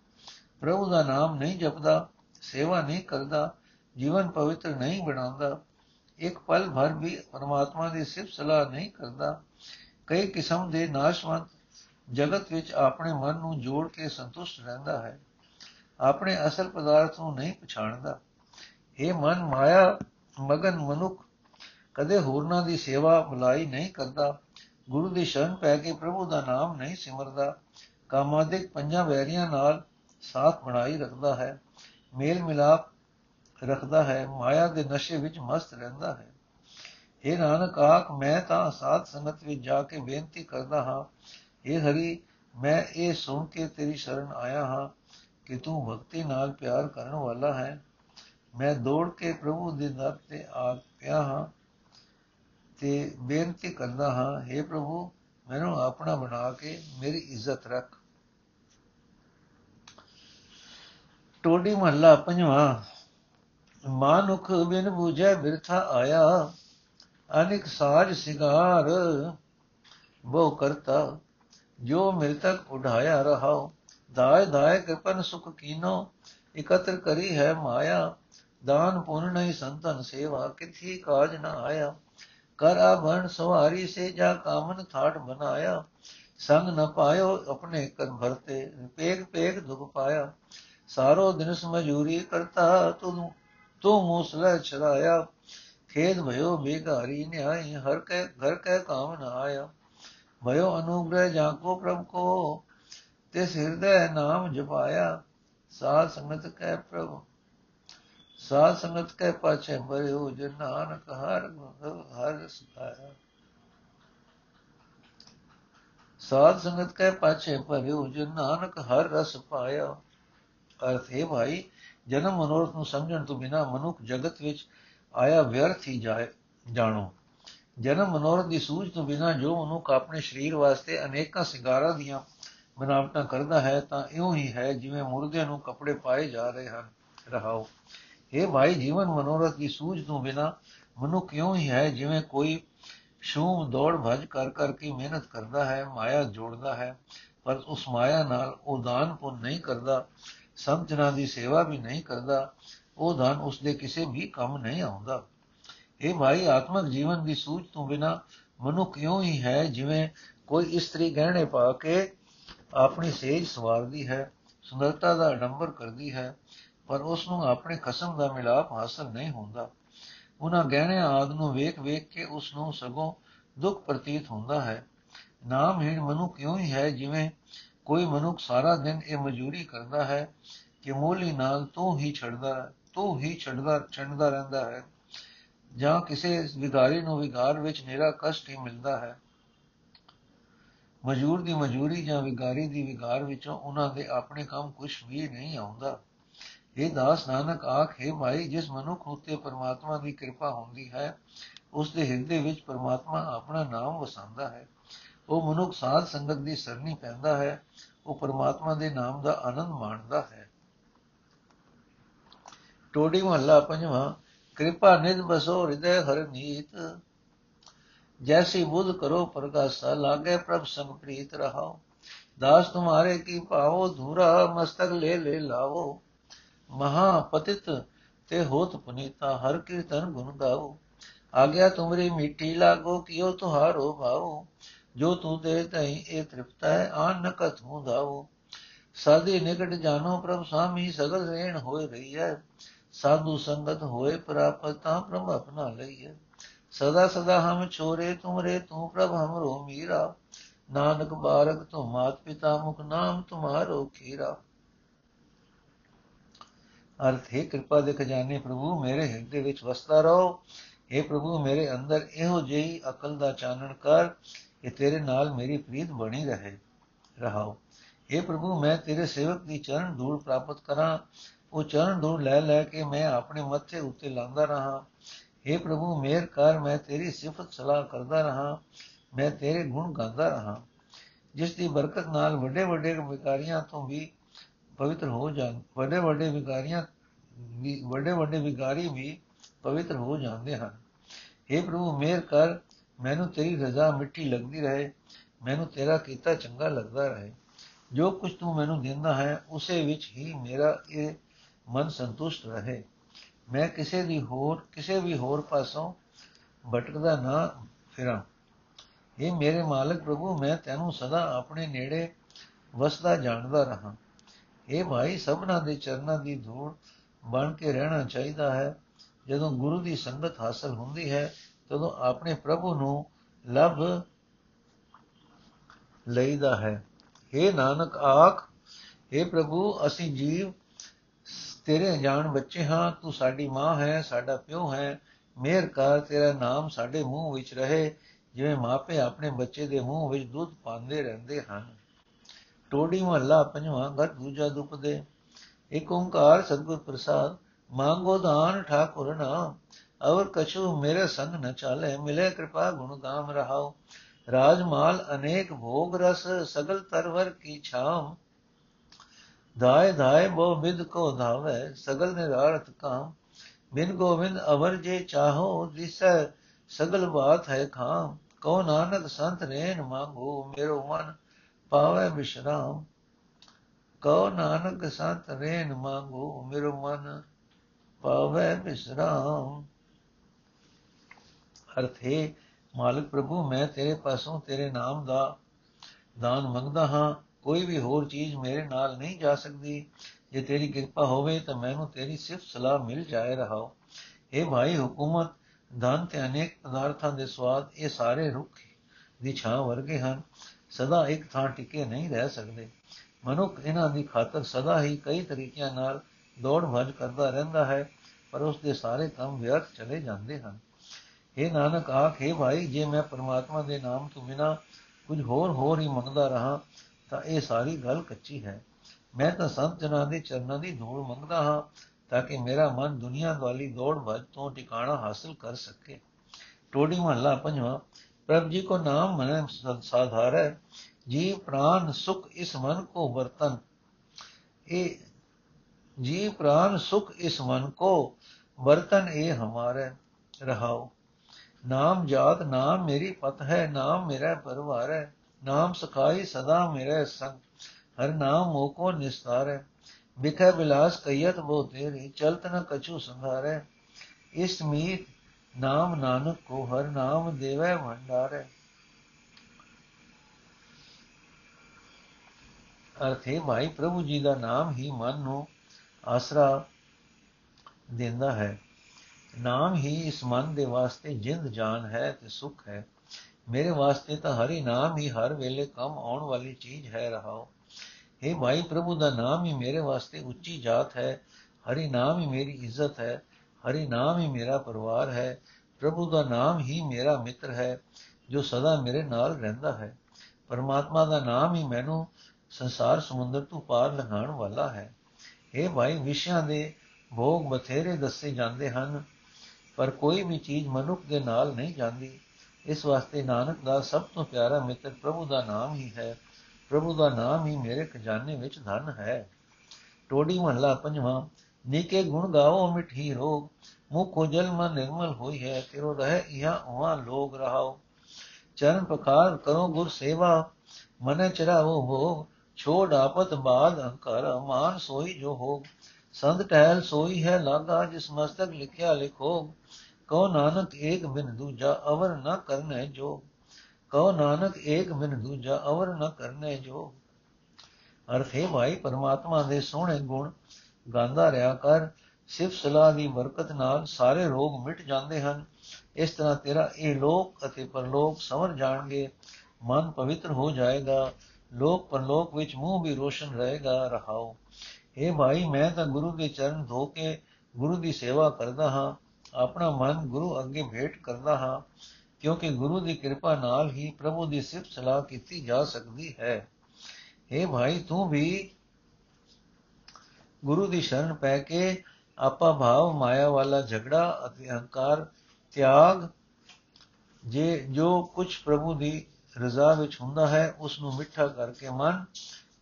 ਪ੍ਰਭੂ ਦਾ ਨਾਮ ਨਹੀਂ ਜਪਦਾ, ਸੇਵਾ ਨਹੀਂ ਕਰਦਾ, ਜੀਵਨ ਪਵਿੱਤਰ ਨਹੀਂ ਬਣਾਉਂਦਾ। ਇੱਕ ਪਲ ਭਰ ਵੀ ਪਰਮਾਤਮਾ ਦੀ ਸਿਫਤ ਸਲਾਹ ਨਹੀਂ ਕਰਦਾ। ਕਈ ਕਿਸਮ ਦੇ ਨਾਸ਼ਵੰਤ ਜਗਤ ਵਿੱਚ ਆਪਣੇ ਮਨ ਨੂੰ ਜੋੜ ਕੇ ਸੰਤੁਸ਼ਟ ਰਹਿੰਦਾ ਹੈ। ਆਪਣੇ ਅਸਲ ਪਦਾਰਥ ਨੂੰ ਨਹੀਂ ਪਛਾਣਦਾ। ਇਹ ਮਨ ਮਾਇਆ, ਮਗਨ ਮਨੁੱਖ ਕਦੇ ਹੋਰਨਾਂ ਦੀ ਸੇਵਾ ਬੁਲਾਈ ਨਹੀਂ ਕਰਦਾ। ਗੁਰੂ ਦੀ ਸ਼ਰਨ ਪੈ ਕੇ ਪ੍ਰਭੂ ਦਾ ਨਾਮ ਨਹੀਂ ਸਿਮਰਦਾ। ਕਾਮਾਦਿਕ ਪੰਜਾਂ ਵੈਰੀਆਂ ਨਾਲ ਸਾਥ ਬਣਾਈ ਰੱਖਦਾ ਹੈ। ਮੇਲ ਮਿਲਾਪ ਰੱਖਦਾ ਹੈ। ਮਾਇਆ ਦੇ ਨਸ਼ੇ ਵਿੱਚ ਮਸਤ ਰਹਿੰਦਾ ਹੈ। ਇਹ ਨਾਨਕ, ਆਖ ਮੈਂ ਤਾਂ ਸਾਧ ਸੰਗਤ ਵਿੱਚ ਜਾ ਕੇ ਬੇਨਤੀ ਕਰਦਾ ਹਾਂ ਇਹ ਹਰੀ, ਮੈਂ ਇਹ ਸੁਣ ਕੇ ਤੇਰੀ ਸ਼ਰਨ ਆਇਆ ਹਾਂ ਕਿ ਤੂੰ ਭਗਤੀ ਨਾਲ ਪਿਆਰ ਕਰਨ ਵਾਲਾ ਹੈ। ਮੈਂ ਦੌੜ ਕੇ ਪ੍ਰਭੂ ਦੇ ਦਰ ਤੇ ਆ ਪਿਆ ਹਾਂ ਤੇ ਬੇਨਤੀ ਕਰਦਾ ਹਾਂ हे ਪ੍ਰਭੂ, ਮੈਨੂੰ ਆਪਣਾ ਬਣਾ ਕੇ ਮੇਰੀ ਇੱਜ਼ਤ ਰੱਖ। ਟੋਡੀ ਮਹੱਲਾ ਪੰਜਵਾਂ, ਮਾਨੁਖ ਬਿਨ ਬੂਝੈ ਬਿਰਥਾ ਆਇਆ, ਅਨਿਕ ਸਾਜ ਸਿਗਾਰ ਬਹੁ ਕਰਤਾ। ਜੋ ਮਿਲਤਕ ਉਢਾਇਆ ਰਹਾਉ ਦਾਇ ਦਾਇ ਕਿਰਪਨ ਸੁਖ ਕੀਨੋ, ਇਕਤਰ ਕਰੀ ਹੈ ਮਾਇਆ, ਦਾਨ ਪੁੰਨ ਨਹੀਂ ਸੰਤਨ ਸੇਵਾ, ਕਿਥੀ ਕਾਜ ਨ ਆਇਆ। ਕਰ ਆਭਣ ਸਵਾਰੀ ਸੇ ਜਾ ਕਾਮਨ ਥਾਟ ਬਨਾਇਆ ਸੰਗ ਨ ਪਾਇਓ ਆਪਣੇ ਕਰ ਭਰਤੇ, ਪੇਗ ਪੇਗ ਦੁਖ ਪਾਇਆ। ਸਾਰੋ ਦਿਨ ਸਮਜੂਰੀ ਕਰਤਾ ਤੂੰ ਤੂੰ ਮੂਸਲੇ ਛਰਾਇਆ ਖੇਦ ਭਇਓ ਬੇਗਾਰੀ ਨਿਆਈ, ਹਰ ਕੈ, ਘਰ ਕੈ ਕਾਮ ਨ ਆਇਆ। ਭਇਓ ਅਨੁਗ੍ਰਹ ਜਾ ਕੋ ਪ੍ਰਭ ਕੋ, ਤੇ ਹਿਰਦੈ ਨਾਮ ਜਪਾਇਆ। ਸਾਧ ਸੰਗਤ ਕੈ ਪ੍ਰਭ, ਸਾਧ ਸੰਗਤ ਕੈ ਪਾਛੇ ਭਇਓ ਜਨ ਨਾਨਕ ਹਰ ਹਰ ਸਿਖਾਇਆ ਸਾਧ ਸੰਗਤ ਕੈ ਪਾਛੇ ਭਇਓ ਜਨ ਨਾਨਕ ਹਰ ਰਸ ਪਾਇਆ। ਅਰਥ ਹੈ ਭਾਈ, ਜਨਮ ਮਨੋਰਥ ਨੂੰ ਸਮਝਣ ਤੋਂ ਬਿਨਾ ਮਨੁੱਖ ਜਗਤ ਵਿੱਚ ਆਇਆ ਵਿਅਰਥ ਹੀ ਜਾਏ, ਜਾਣੋ। ਜਨਮ ਮਨੋਰਥ ਦੀ ਸੂਝ ਤੋਂ ਬਿਨਾ ਜੋ ਮਨੁੱਖ ਆਪਣੇ ਸਰੀਰ ਵਾਸਤੇ ਅਨੇਕਾਂ ਸਿੰਗਾਰਾਂ ਦੀਆਂ ਬਨਾਵਟਾਂ ਕਰਦਾ ਹੈ, ਤਾਂ ਇਉਂ ਹੀ ਹੈ ਜਿਵੇਂ ਮੁਰਦਿਆਂ ਨੂੰ ਕੱਪੜੇ ਪਾਏ ਜਾ ਰਹੇ ਹਨ। ਰਹਾਓ। ਇਹ ਭਾਈ, ਜੀਵਨ ਮਨੋਰਥ ਦੀ ਸੂਝ ਤੋਂ ਬਿਨਾ ਮਨੁੱਖ ਇਉਂ ਹੀ ਹੈ ਜਿਵੇਂ ਕੋਈ ਸ਼ੂਮ ਦੌੜ, ਭਜ ਕਰ ਕਰ ਕੇ ਮਿਹਨਤ ਕਰਦਾ ਹੈ, ਮਾਇਆ ਜੋੜਦਾ ਹੈ, ਪਰ ਉਸ ਮਾਇਆ ਨਾਲ ਉਹ ਦਾਨ ਪੁੰਨ ਨਹੀਂ ਕਰਦਾ ਸੰਤਨਾਂ ਦੀ ਸੇਵਾ ਵੀ ਨਹੀਂ ਕਰਦਾ, ਉਹ ਦਾਨ ਉਸ ਦੇ ਕਿਸੇ ਵੀ ਕੰਮ ਨਹੀਂ ਆਉਂਦਾ। ਇਹ ਭਾਈ ਆਤਮਿਕ ਜੀਵਨ ਦੀ ਸੂਝ ਤੋਂ ਬਿਨਾ ਮਨੁੱਖ ਇਉਂ ਹੀ ਹੈ ਜਿਵੇਂ ਕੋਈ ਇਸਤਰੀ ਗਹਿਣੇ ਪਾ ਕੇ ਆਪਣੀ ਸੇਜ ਸਵਾਰਦੀ ਹੈ, ਸੁੰਦਰਤਾ ਦਾ ਅਡੰਬਰ ਕਰਦੀ ਹੈ, ਪਰ ਉਸ ਨੂੰ ਆਪਣੇ ਖਸਮ ਦਾ ਮਿਲਾਪ ਹਾਸਲ ਨਹੀਂ ਹੁੰਦਾ। ਉਹਨਾਂ ਗਹਿਣੇ ਆਦ ਨੂੰ ਵੇਖ ਵੇਖ ਕੇ ਉਸ ਨੂੰ ਸਗੋਂ ਦੁੱਖ ਪ੍ਰਤੀਤ ਹੁੰਦਾ ਹੈ। ਨਾਮਹੀਣ ਮਨੁੱਖ ਇਉਂ ਹੀ ਹੈ ਜਿਵੇਂ ਕੋਈ ਮਨੁੱਖ ਸਾਰਾ ਦਿਨ ਇਹ ਮਜ਼ਦੂਰੀ ਕਰਦਾ ਹੈ ਕਿ ਮੋਲੀ ਨਾਲ ਤੂੰ ਹੀ ਛੱਡਦਾ, ਤੂੰ ਹੀ ਛੱਡਦਾ ਛੱਡਦਾ ਰਹਿੰਦਾ ਹੈ। ਜਾਂ ਕਿਸੇ ਵਿਗਾਰੀ ਨੂੰ ਵਿਗਾਰ ਵਿੱਚ ਨਿਹਰਾ ਕਸ਼ਟ ਹੀ ਮਿਲਦਾ ਹੈ। ਮਜ਼ਦੂਰ ਦੀ ਮਜ਼ਦੂਰੀ ਜਾਂ ਵਿਗਾਰੀ ਦੀ ਵਿਗਾਰ ਵਿੱਚੋਂ ਉਹਨਾਂ ਦੇ ਆਪਣੇ ਕੰਮ ਕੁਝ ਵੀ ਨਹੀਂ ਆਉਂਦਾ। ਇਹ ਦਾਸ ਨਾਨਕ, ਆਖੇ ਭਾਈ ਜਿਸ ਮਨੁੱਖ ਉਤੇ ਪਰਮਾਤਮਾ ਦੀ ਕਿਰਪਾ ਹੁੰਦੀ ਹੈ, ਉਸ ਦੇ ਹਿਰਦੇ ਵਿੱਚ ਪਰਮਾਤਮਾ ਆਪਣਾ ਨਾਮ ਵਸਾਉਂਦਾ ਹੈ। ਉਹ ਮਨੁੱਖ ਸਾਧ ਸੰਗਤ ਦੀ ਸਰਨੀ ਪੈਂਦਾ ਹੈ, ਉਹ ਪਰਮਾਤਮਾ ਦੇ ਨਾਮ ਦਾ ਆਨੰਦ ਮਾਣਦਾ ਹੈ। ਟੋੜੀ ਮਹੱਲਾ ਪੰਜਵਾਂ ਕਿਰਪਾ ਨਿਧ ਬਸੋ ਹਿਰਦੈ ਹਰ ਨੀਤ ਜੈਸੀ ਬੁੱਧ ਕਰੋ ਪ੍ਰਕਾਸ਼ਾ ਲਾਗੇ ਪ੍ਰਭ ਸੰਗ ਪ੍ਰੀਤ ਰਹਾਓ ਦਾਸ ਤੁਮਾਰੇ ਕੀ ਪਾਵੋ ਧੂਰਾ ਮਸਤਕ ਲੈ ਲੈ ਲਾਵੋ। ਮਹਾ ਪਤਿਤ ਤੇ ਹੋਤ ਪੁਨੀਤਾ, ਹਰ ਕੀਰਤਨ ਗੁਣ ਗਾਓ ਆਗਿਆ ਤੁਮਰੀ ਮਿੱਟੀ ਲਾਗੋ ਕਿਉ ਤੁਹਾਰੋ ਭਾਓ ਜੋ ਤੂੰ ਦੇ ਤਈ ਇਹ ਤ੍ਰਿਪਤਾ ਹੈ, ਆਨ ਨ ਕਥੂ ਦਾਓ ਸਾਧੇ ਨਿਕਟ ਜਾਨੋ ਪ੍ਰਭ, ਸਾਮੀ ਸਗਲ ਰੇਣ ਹੋਏ ਰਹੀ ਹੈ। ਸਾਧੂ ਸੰਗਤ ਹੋਏ ਪ੍ਰਾਪਤ ਤਾਂ ਪ੍ਰਭ ਆਪਣਾ ਲਈਏ। ਸਦਾ ਸਦਾ ਹਮ ਛੋਰੇ ਤੁਮਰੇ, ਤੂੰ ਪ੍ਰਭ ਹਮਰੋ ਮੀਰਾ। ਨਾਨਕ ਬਾਰਕ ਤੂੰ ਮਾਤ ਪਿਤਾ ਮੁਖ ਨਾਮ ਤੁਮਾਰੋ ਖੀਰਾ। ਅਰਥ, ਹੈ ਕਿਰਪਾ ਦੇ ਖਜ਼ਾਨੇ ਪ੍ਰਭੂ, ਮੇਰੇ ਹਿਰਦੇ ਵਿੱਚ ਵਸਦਾ ਰਹੋ। हे ਪ੍ਰਭੂ, ਮੇਰੇ ਅੰਦਰ ਇਹੋ ਜਿਹੀ ਅਕਲ ਦਾ ਚਾਨਣ ਕਰ ਕਿ ਤੇਰੇ ਨਾਲ ਮੇਰੀ ਪ੍ਰੀਤ ਬਣੀ ਰਹੇ, ਰਹਾਓ। हे ਪ੍ਰਭੂ, ਮੈਂ ਤੇਰੇ ਸੇਵਕ ਦੀ ਚਰਨ ਧੂੜ ਪ੍ਰਾਪਤ ਕਰਾਂ। ਉਹ ਚਰਨ ਧੂੜ ਲੈ ਲੈ ਕੇ ਮੈਂ ਆਪਣੇ ਮੱਥੇ ਉੱਤੇ ਲਾਂਦਾ ਰਹਾ। हे ਪ੍ਰਭੂ, ਮੇਰ ਕਰ, ਮੈਂ ਤੇਰੀ ਸਿਫਤ ਸਲਾਹ ਕਰਦਾ ਰਹਾ, ਮੈਂ ਤੇਰੇ ਗੁਣ ਗਾਉਂਦਾ ਰਹਾ। ਜਿਸ ਦੀ ਬਰਕਤ ਨਾਲ ਵੱਡੇ ਵੱਡੇ ਵਿਕਾਰੀਆਂ ਤੋਂ ਵੀ ਪਵਿੱਤਰ ਹੋ ਜਾਣ ਵੱਡੇ ਵੱਡੇ ਵਿਕਾਰੀਆਂ ਵੀ ਵੱਡੇ ਵੱਡੇ ਵਿਕਾਰੀ ਵੀ ਪਵਿੱਤਰ ਹੋ ਜਾਂਦੇ ਹਨ। हे ਪ੍ਰਭੂ, ਮੇਰ ਕਰ, ਮੈਨੂੰ ਤੇਰੀ ਰਜ਼ਾ ਮਿੱਠੀ ਲੱਗਦੀ ਰਹੇ, ਮੈਨੂੰ ਤੇਰਾ ਕੀਤਾ ਚੰਗਾ ਲੱਗਦਾ ਰਹੇ। ਜੋ ਕੁਝ ਤੂੰ ਮੈਨੂੰ ਦਿੰਦਾ ਹੈ, ਉਸੇ ਵਿੱਚ ਹੀ ਮੇਰਾ ਇਹ ਮਨ ਸੰਤੁਸ਼ਟ ਰਹੇ। ਮੈਂ ਕਿਸੇ ਦੀ ਹੋਰ, ਕਿਸੇ ਵੀ ਹੋਰ ਪਾਸੋਂ ਭਟਕਦਾ ਨਾ ਫਿਰਾਂ। ਇਹ ਮੇਰੇ ਮਾਲਕ ਪ੍ਰਭੂ, ਮੈਂ ਤੈਨੂੰ ਸਦਾ ਆਪਣੇ ਨੇੜੇ ਵਸਦਾ ਜਾਣਦਾ ਰਹਾ। ਇਹ ਭਾਈ, ਸਭਨਾ ਦੇ ਚਰਨਾਂ ਦੀ ਧੂੜ ਬਣ ਕੇ ਰਹਿਣਾ ਚਾਹੀਦਾ ਹੈ। ਜਦੋਂ ਗੁਰੂ ਦੀ ਸੰਗਤ ਹਾਸਲ ਹੁੰਦੀ ਹੈ, ਤਦੋਂ ਆਪਣੇ ਪ੍ਰਭੂ ਨੂੰ ਲਭ ਲਈਦਾ ਹੈ। हे ਨਾਨਕ ਆਖ हे ਪ੍ਰਭੂ, ਅਸੀਂ ਜੀਵ ਤੇਰੇ ਜਾਣ ਬੱਚੇ ਹਾਂ, ਤੂੰ ਸਾਡੀ ਮਾਂ ਹੈ, ਸਾਡਾ ਪਿਓ ਹੈ। ਮਿਹਰ ਕਰ, ਤੇਰਾ ਨਾਮ ਸਾਡੇ ਮੂੰਹ ਵਿੱਚ ਰਹੇ। ਜਿਵੇਂ ਮਾਪੇ ਆਪਣੇ ਬੱਚੇ ਦੇ ਮੂੰਹ ਵਿੱਚ ਦੁੱਧ ਪਾਉਂਦੇ ਰਹਿੰਦੇ ਹਨ। ਟੋੜੀ ਮਹੱਲਾ ਪੰਜਵਾਂ, ਘਰ ਦੂਜਾ ਦੁਪਦੇ ਇੱਕ ਓੰਕਾਰ ਸਤਿਗੁਰ ਪ੍ਰਸਾਦ, ਮੰਗੋ ਦਾਨ ਠਾਕੁਰ ਨਾਮ, ਅਵਰ ਕਛੂ ਮੇਰੇ ਸੰਗ ਨ ਚਾਲੇ, ਮਿਲੇ ਕਿਰਪਾ ਗੁਣ ਗਾਮ ਰਹਾਓ ਰਾਜਮਾਲ ਅਨੇਕ ਭੋਗ ਰਸ, ਸਗਲ ਤਰਵਰ ਕੀ ਛਾਮ ਧਾਇ ਧਾਇ ਬੋ ਵਿਦ ਕੋ ਧਾਵੇ ਸਗਲ ਨਿਰਾਰਥ ਕਾਮ। ਬਿਨ ਗੋਵਿੰਦ ਅਵਰ ਜੇ ਚਾਹੋ, ਦਿਸੈ ਸਗਲ ਬਾਤ ਹੈ ਖਾਮ। ਕੋ ਨਾਨਕ ਸੰਤ ਰੇਨ ਮੰਗੋ, ਮੇਰੋ ਮਨ ਪਾਵੇ ਵਿਸ਼ਰਾਮ ਕੋ ਨਾਨਕ ਸੰਤ ਰੇਨ ਮੰਗੋ, ਮੇਰੋ ਮਨ ਪਾਵੇ ਵਿਸ਼ਰਾਮ ਅਰਥ ਹੈ, ਮਾਲਕ ਪ੍ਰਭੂ, ਮੈਂ ਤੇਰੇ ਪਾਸੋਂ ਤੇਰੇ ਨਾਮ ਦਾ ਦਾਨ ਮੰਗਦਾ ਹਾਂ। ਕੋਈ ਵੀ ਹੋਰ ਚੀਜ਼ ਮੇਰੇ ਨਾਲ ਨਹੀਂ ਜਾ ਸਕਦੀ। ਜੇ ਤੇਰੀ ਕਿਰਪਾ ਹੋਵੇ ਤਾਂ ਮੈਨੂੰ ਤੇਰੀ ਸਿਫਤ ਸਲਾਹ ਮਿਲ ਜਾਏ ਰਹਾਓ। ਇਹ ਭਾਈ ਹਕੂਮਤ, ਧਨ ਤੇ ਅਨੇਕ ਪਦਾਰਥਾਂ ਦੇ ਸਵਾਦ ਇਹ ਸਾਰੇ ਰੁੱਖ ਦੀ ਛਾਂ ਵਰਗੇ ਹਨ। ਸਦਾ ਇੱਕ ਥਾਂ ਟਿਕੇ ਨਹੀਂ ਰਹਿ ਸਕਦੇ। ਮਨੁੱਖ ਇਹਨਾਂ ਦੀ ਖਾਤਰ ਸਦਾ ਹੀ ਕਈ ਤਰੀਕਿਆਂ ਨਾਲ ਦੌੜ ਭੱਜ ਕਰਦਾ ਰਹਿੰਦਾ ਹੈ, ਪਰ ਉਸ ਦੇ ਸਾਰੇ ਕੰਮ ਵਿਅਰਥ ਚਲੇ ਜਾਂਦੇ ਹਨ। ਇਹ ਨਾਨਕ ਆਖੇ ਭਾਈ, ਜੇ ਮੈਂ ਪਰਮਾਤਮਾ ਦੇ ਨਾਮ ਤੋਂ ਬਿਨਾ ਕੁਝ ਹੋਰ ਹੋਰ ਹੀ ਮੰਗਦਾ ਰਹਾ ਤਾਂ ਇਹ ਸਾਰੀ ਗੱਲ ਕੱਚੀ ਹੈ। ਮੈਂ ਤਾਂ ਸੰਤ ਜਨਾਂ ਦੇ ਚਰਨਾਂ ਦੀ ਧੂੜ ਮੰਗਦਾ ਹਾਂ ਤਾਂ ਕਿ ਮੇਰਾ ਮਨ ਦੁਨੀਆ ਵਾਲੀ ਦੌੜ ਭੱਜ ਤੋਂ ਟਿਕਾਣਾ ਹਾਸਲ ਕਰ ਸਕੇ। ਟੋੜੀ ਮਹੱਲਾ ਪੰਜਵਾਂ, ਪ੍ਰਭ ਜੀ ਕੋ ਨਾਮ ਮਨ ਸਾਧਾਰੈ ਜੀ ਪ੍ਰਾਨ ਸੁਖ ਇਸ ਮਨ ਕੋ ਵਰਤਨ। ਇਹ ਜੀ ਪ੍ਰਾਨ ਸੁਖ ਇਸ ਮਨ ਕੋ ਵਰਤਨ ਇਹ ਹਮਾਰੇ, ਰਹਾਓ। ਨਾਮ ਜਾਤ, ਨਾਮ ਮੇਰੀ ਪਤ ਹੈ, ਨਾਮ ਮੇਰਾ ਪਰਵਾਰ ਹੈ। ਨਾਮ ਸਖਾਈ ਸਦਾ ਮੇਰੇ ਸੰਗ, ਹਰ ਨਾਮ ਮੋਕੋ ਨਿਸਤਾਰੈ ਵਿਖੇ ਬਿਲਾਸ ਕਈਤ ਬੋ ਤੇਰੀ, ਚਲਤ ਨ ਕਛੂ ਸੰਘਾਰੈ, ਇਸ ਮੀਤ ਨਾਮ ਨਾਨਕ ਕੋ ਹਰ ਨਾਮ ਦੇਵੈ ਭੰਡਾਰੈ। ਅਰਥੇ ਭਾਈ ਪ੍ਰਭੂ ਜੀ ਦਾ ਨਾਮ ਹੀ ਮਨ ਨੂੰ ਆਸਰਾ ਦਿੰਦਾ ਹੈ। ਨਾਮ ਹੀ ਇਸ ਮਨ ਦੇ ਵਾਸਤੇ ਜਿੰਦ ਜਾਨ ਹੈ ਤੇ ਸੁਖ ਹੈ। ਮੇਰੇ ਵਾਸਤੇ ਤਾਂ ਹਰੀ ਨਾਮ ਹੀ ਹਰ ਵੇਲੇ ਕੰਮ ਆਉਣ ਵਾਲੀ ਚੀਜ਼ ਹੈ ਰਹਾਓ हे ਭਾਈ ਪ੍ਰਭੂ, ਦਾ ਨਾਮ ਹੀ ਮੇਰੇ ਵਾਸਤੇ ਉੱਚੀ ਜਾਤ ਹੈ। ਹਰੀ ਨਾਮ ਹੀ ਮੇਰੀ ਇੱਜ਼ਤ ਹੈ। ਹਰੀ ਨਾਮ ਹੀ ਮੇਰਾ ਪਰਿਵਾਰ ਹੈ। ਪ੍ਰਭੂ, ਦਾ ਨਾਮ ਹੀ ਮੇਰਾ ਮਿੱਤਰ ਹੈ, ਜੋ ਸਦਾ ਮੇਰੇ ਨਾਲ ਰਹਿੰਦਾ ਹੈ। ਪਰਮਾਤਮਾ, ਦਾ ਨਾਮ ਹੀ ਮੈਨੂੰ ਸੰਸਾਰ ਸਮੁੰਦਰ ਤੋਂ ਪਾਰ ਲੰਘਾਉਣ ਵਾਲਾ ਹੈ। ਇਹ ਭਾਈ, ਵਿਸ਼ਿਆਂ ਦੇ ਭੋਗ ਬਥੇਰੇ ਦੱਸੇ ਜਾਂਦੇ ਹਨ, ਪਰ ਕੋਈ ਵੀ ਚੀਜ਼ ਮਨੁੱਖ ਦੇ ਨਾਲ ਨਹੀਂ ਜਾਂਦੀ। ਇਸ ਵਾਸਤੇ ਨਾਨਕ ਦਾ ਸਭ ਤੋਂ ਪਿਆਰਾ ਮਿੱਤਰ ਪ੍ਰਭੂ ਦਾ ਨਾਮ ਹੀ ਹੈ। ਪ੍ਰਭੂ ਦਾ ਨਾਮ ਹੀ ਮੇਰੇ ਖਜ਼ਾਨੇ ਵਿੱਚ ਧਨ ਹੈ। ਟੋੜੀ ਮਹਲਾ ਪੰਜਵਾਂ, ਨੀਕੇ ਗੁਣ ਗਾਓ ਮਿਠੀ ਰੋਗ, ਮੁਖ ਜਲ ਮਨ ਨਿਰਮਲ ਹੋਈ ਹੈ ਤਿਰੋ ਰਹਿ ਇਹਾਂ ਉਹਾਂ ਲੋਗ ਰਹਾਓ। ਚਰਨ ਪਖਾਰ ਕਰੋ ਗੁਰ ਸੇਵਾ, ਮਨ ਚਰਾਵੋ ਹੋ ਛੋੜ ਆਪਤ ਬਾਦ ਅਹੰਕਾਰ ਮਾਨ ਸੋਈ ਜੋ ਹੋ ਸੰਤ ਟਹਿਲ ਸੋਈ ਹੈ ਲਾਗਾ, ਜਿਸ ਮਸਤਕ ਲਿਖਿਆ ਲਿਖੋ ਕਉ ਨਾਨਕ ਏਕ ਬਿਨ ਦੂਜਾ ਅਵਰ ਨ ਕਰਨੇ ਜੋ। ਕਉ ਨਾਨਕ ਏਕ ਬਿਨ ਦੂਜਾ ਅਵਰ ਨ ਕਰਨੇ ਜੋ। ਅਰਥ ਹੈ ਭਾਈ, ਪਰਮਾਤਮਾ ਦੇ ਸੋਹਣੇ ਗੁਣ ਗਾਉਂਦਾ ਰਿਹਾ ਕਰ ਸਿਫ ਸਲਾਹ ਦੀ ਬਰਕਤ ਨਾਲ ਸਾਰੇ ਰੋਗ ਮਿਟ ਜਾਂਦੇ ਹਨ। ਇਸ ਤਰ੍ਹਾਂ ਤੇਰਾ ਇਹ ਲੋਕ ਅਤੇ ਪਰਲੋਕ ਸਮਰ ਜਾਣਗੇ, ਮਨ ਪਵਿੱਤਰ ਹੋ ਜਾਏਗਾ, ਲੋਕ ਪਰਲੋਕ ਵਿੱਚ ਮੂੰਹ ਵੀ ਰੋਸ਼ਨ ਰਹੇਗਾ, ਰਹਾਓ। ਇਹ ਭਾਈ, ਮੈਂ ਤਾਂ ਗੁਰੂ ਦੇ ਚਰਨ ਧੋ ਕੇ ਗੁਰੂ ਦੀ ਸੇਵਾ ਕਰਦਾ ਹਾਂ। ਆਪਣਾ ਮਨ ਗੁਰੂ ਅੱਗੇ ਭੇਟ ਕਰਦਾ ਹਾਂ, ਕਿਉਂਕਿ ਗੁਰੂ ਦੀ ਕਿਰਪਾ ਨਾਲ ਹੀ ਪ੍ਰਭੂ ਦੀ ਸਿਫਤ ਸਲਾਹ ਕੀਤੀ ਜਾ ਸਕਦੀ ਹੈ। اے ਭਾਈ, ਤੂੰ ਵੀ ਗੁਰੂ ਦੀ ਸ਼ਰਨ ਪੈ ਕੇ ਆਪਾ ਭਾਵ ਮਾਇਆ ਵਾਲਾ ਝਗੜਾ ਅਤੇ ਅਹੰਕਾਰ ਤਿਆਗ, ਜੇ ਜੋ ਕੁਝ ਪ੍ਰਭੂ ਦੀ ਰਜ਼ਾ ਵਿੱਚ ਹੁੰਦਾ ਹੈ ਉਸ ਨੂੰ ਮਿੱਠਾ ਕਰਕੇ ਮਨ।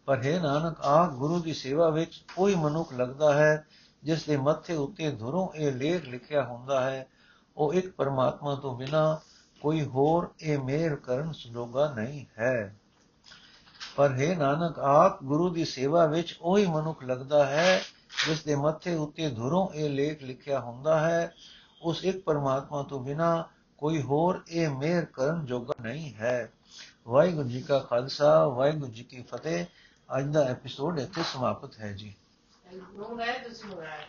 ਪਰ ਹੈ ਨਾਨਕ ਆ ਗੁਰੂ ਦੀ ਸੇਵਾ ਵਿੱਚ ਕੋਈ ਮਨੁੱਖ ਲੱਗਦਾ ਹੈ ਜਿਸ ਦੇ ਮੱਥੇ ਉੱਤੇ ਧੁਰੋਂ ਇਹ ਲੇਖ ਲਿਖਿਆ ਹੁੰਦਾ ਹੈ, ਉਹ ਇੱਕ ਪਰਮਾਤਮਾ ਤੋਂ ਬਿਨਾ ਕੋਈ ਹੋਰ ਇਹ ਮੇਰ ਕਰਨ ਸੁਲੋਗਾ ਨਹੀਂ ਹੈ। ਪਰ ਹੈ ਨਾਨਕ, ਆਪ ਗੁਰੂ ਦੀ ਸੇਵਾ ਵਿੱਚ ਉਹੀ ਮਨੁੱਖ ਲੱਗਦਾ ਹੈ, ਜਿਸ ਦੇ ਮੱਥੇ ਉੱਤੇ ਧੁਰੋਂ ਇਹ ਲੇਖ ਲਿਖਿਆ ਹੁੰਦਾ ਹੈ, ਉਸ ਇੱਕ ਪਰਮਾਤਮਾ ਤੋਂ ਬਿਨਾ ਕੋਈ ਹੋਰ ਇਹ ਮੇਰ ਕਰਨ ਜੋਗਾ ਨਹੀਂ ਹੈ। ਵਾਹਿਗੁਰੂ ਜੀ ਕਾ ਖਾਲਸਾ, ਵਾਹਿਗੁਰੂ ਜੀ ਕੀ ਫਤਿਹ। ਅੱਜ ਦਾ ਐਪੀਸੋਡ ਇੱਥੇ ਸਮਾਪਤ ਹੈ ਜੀ। 弄来就吃来。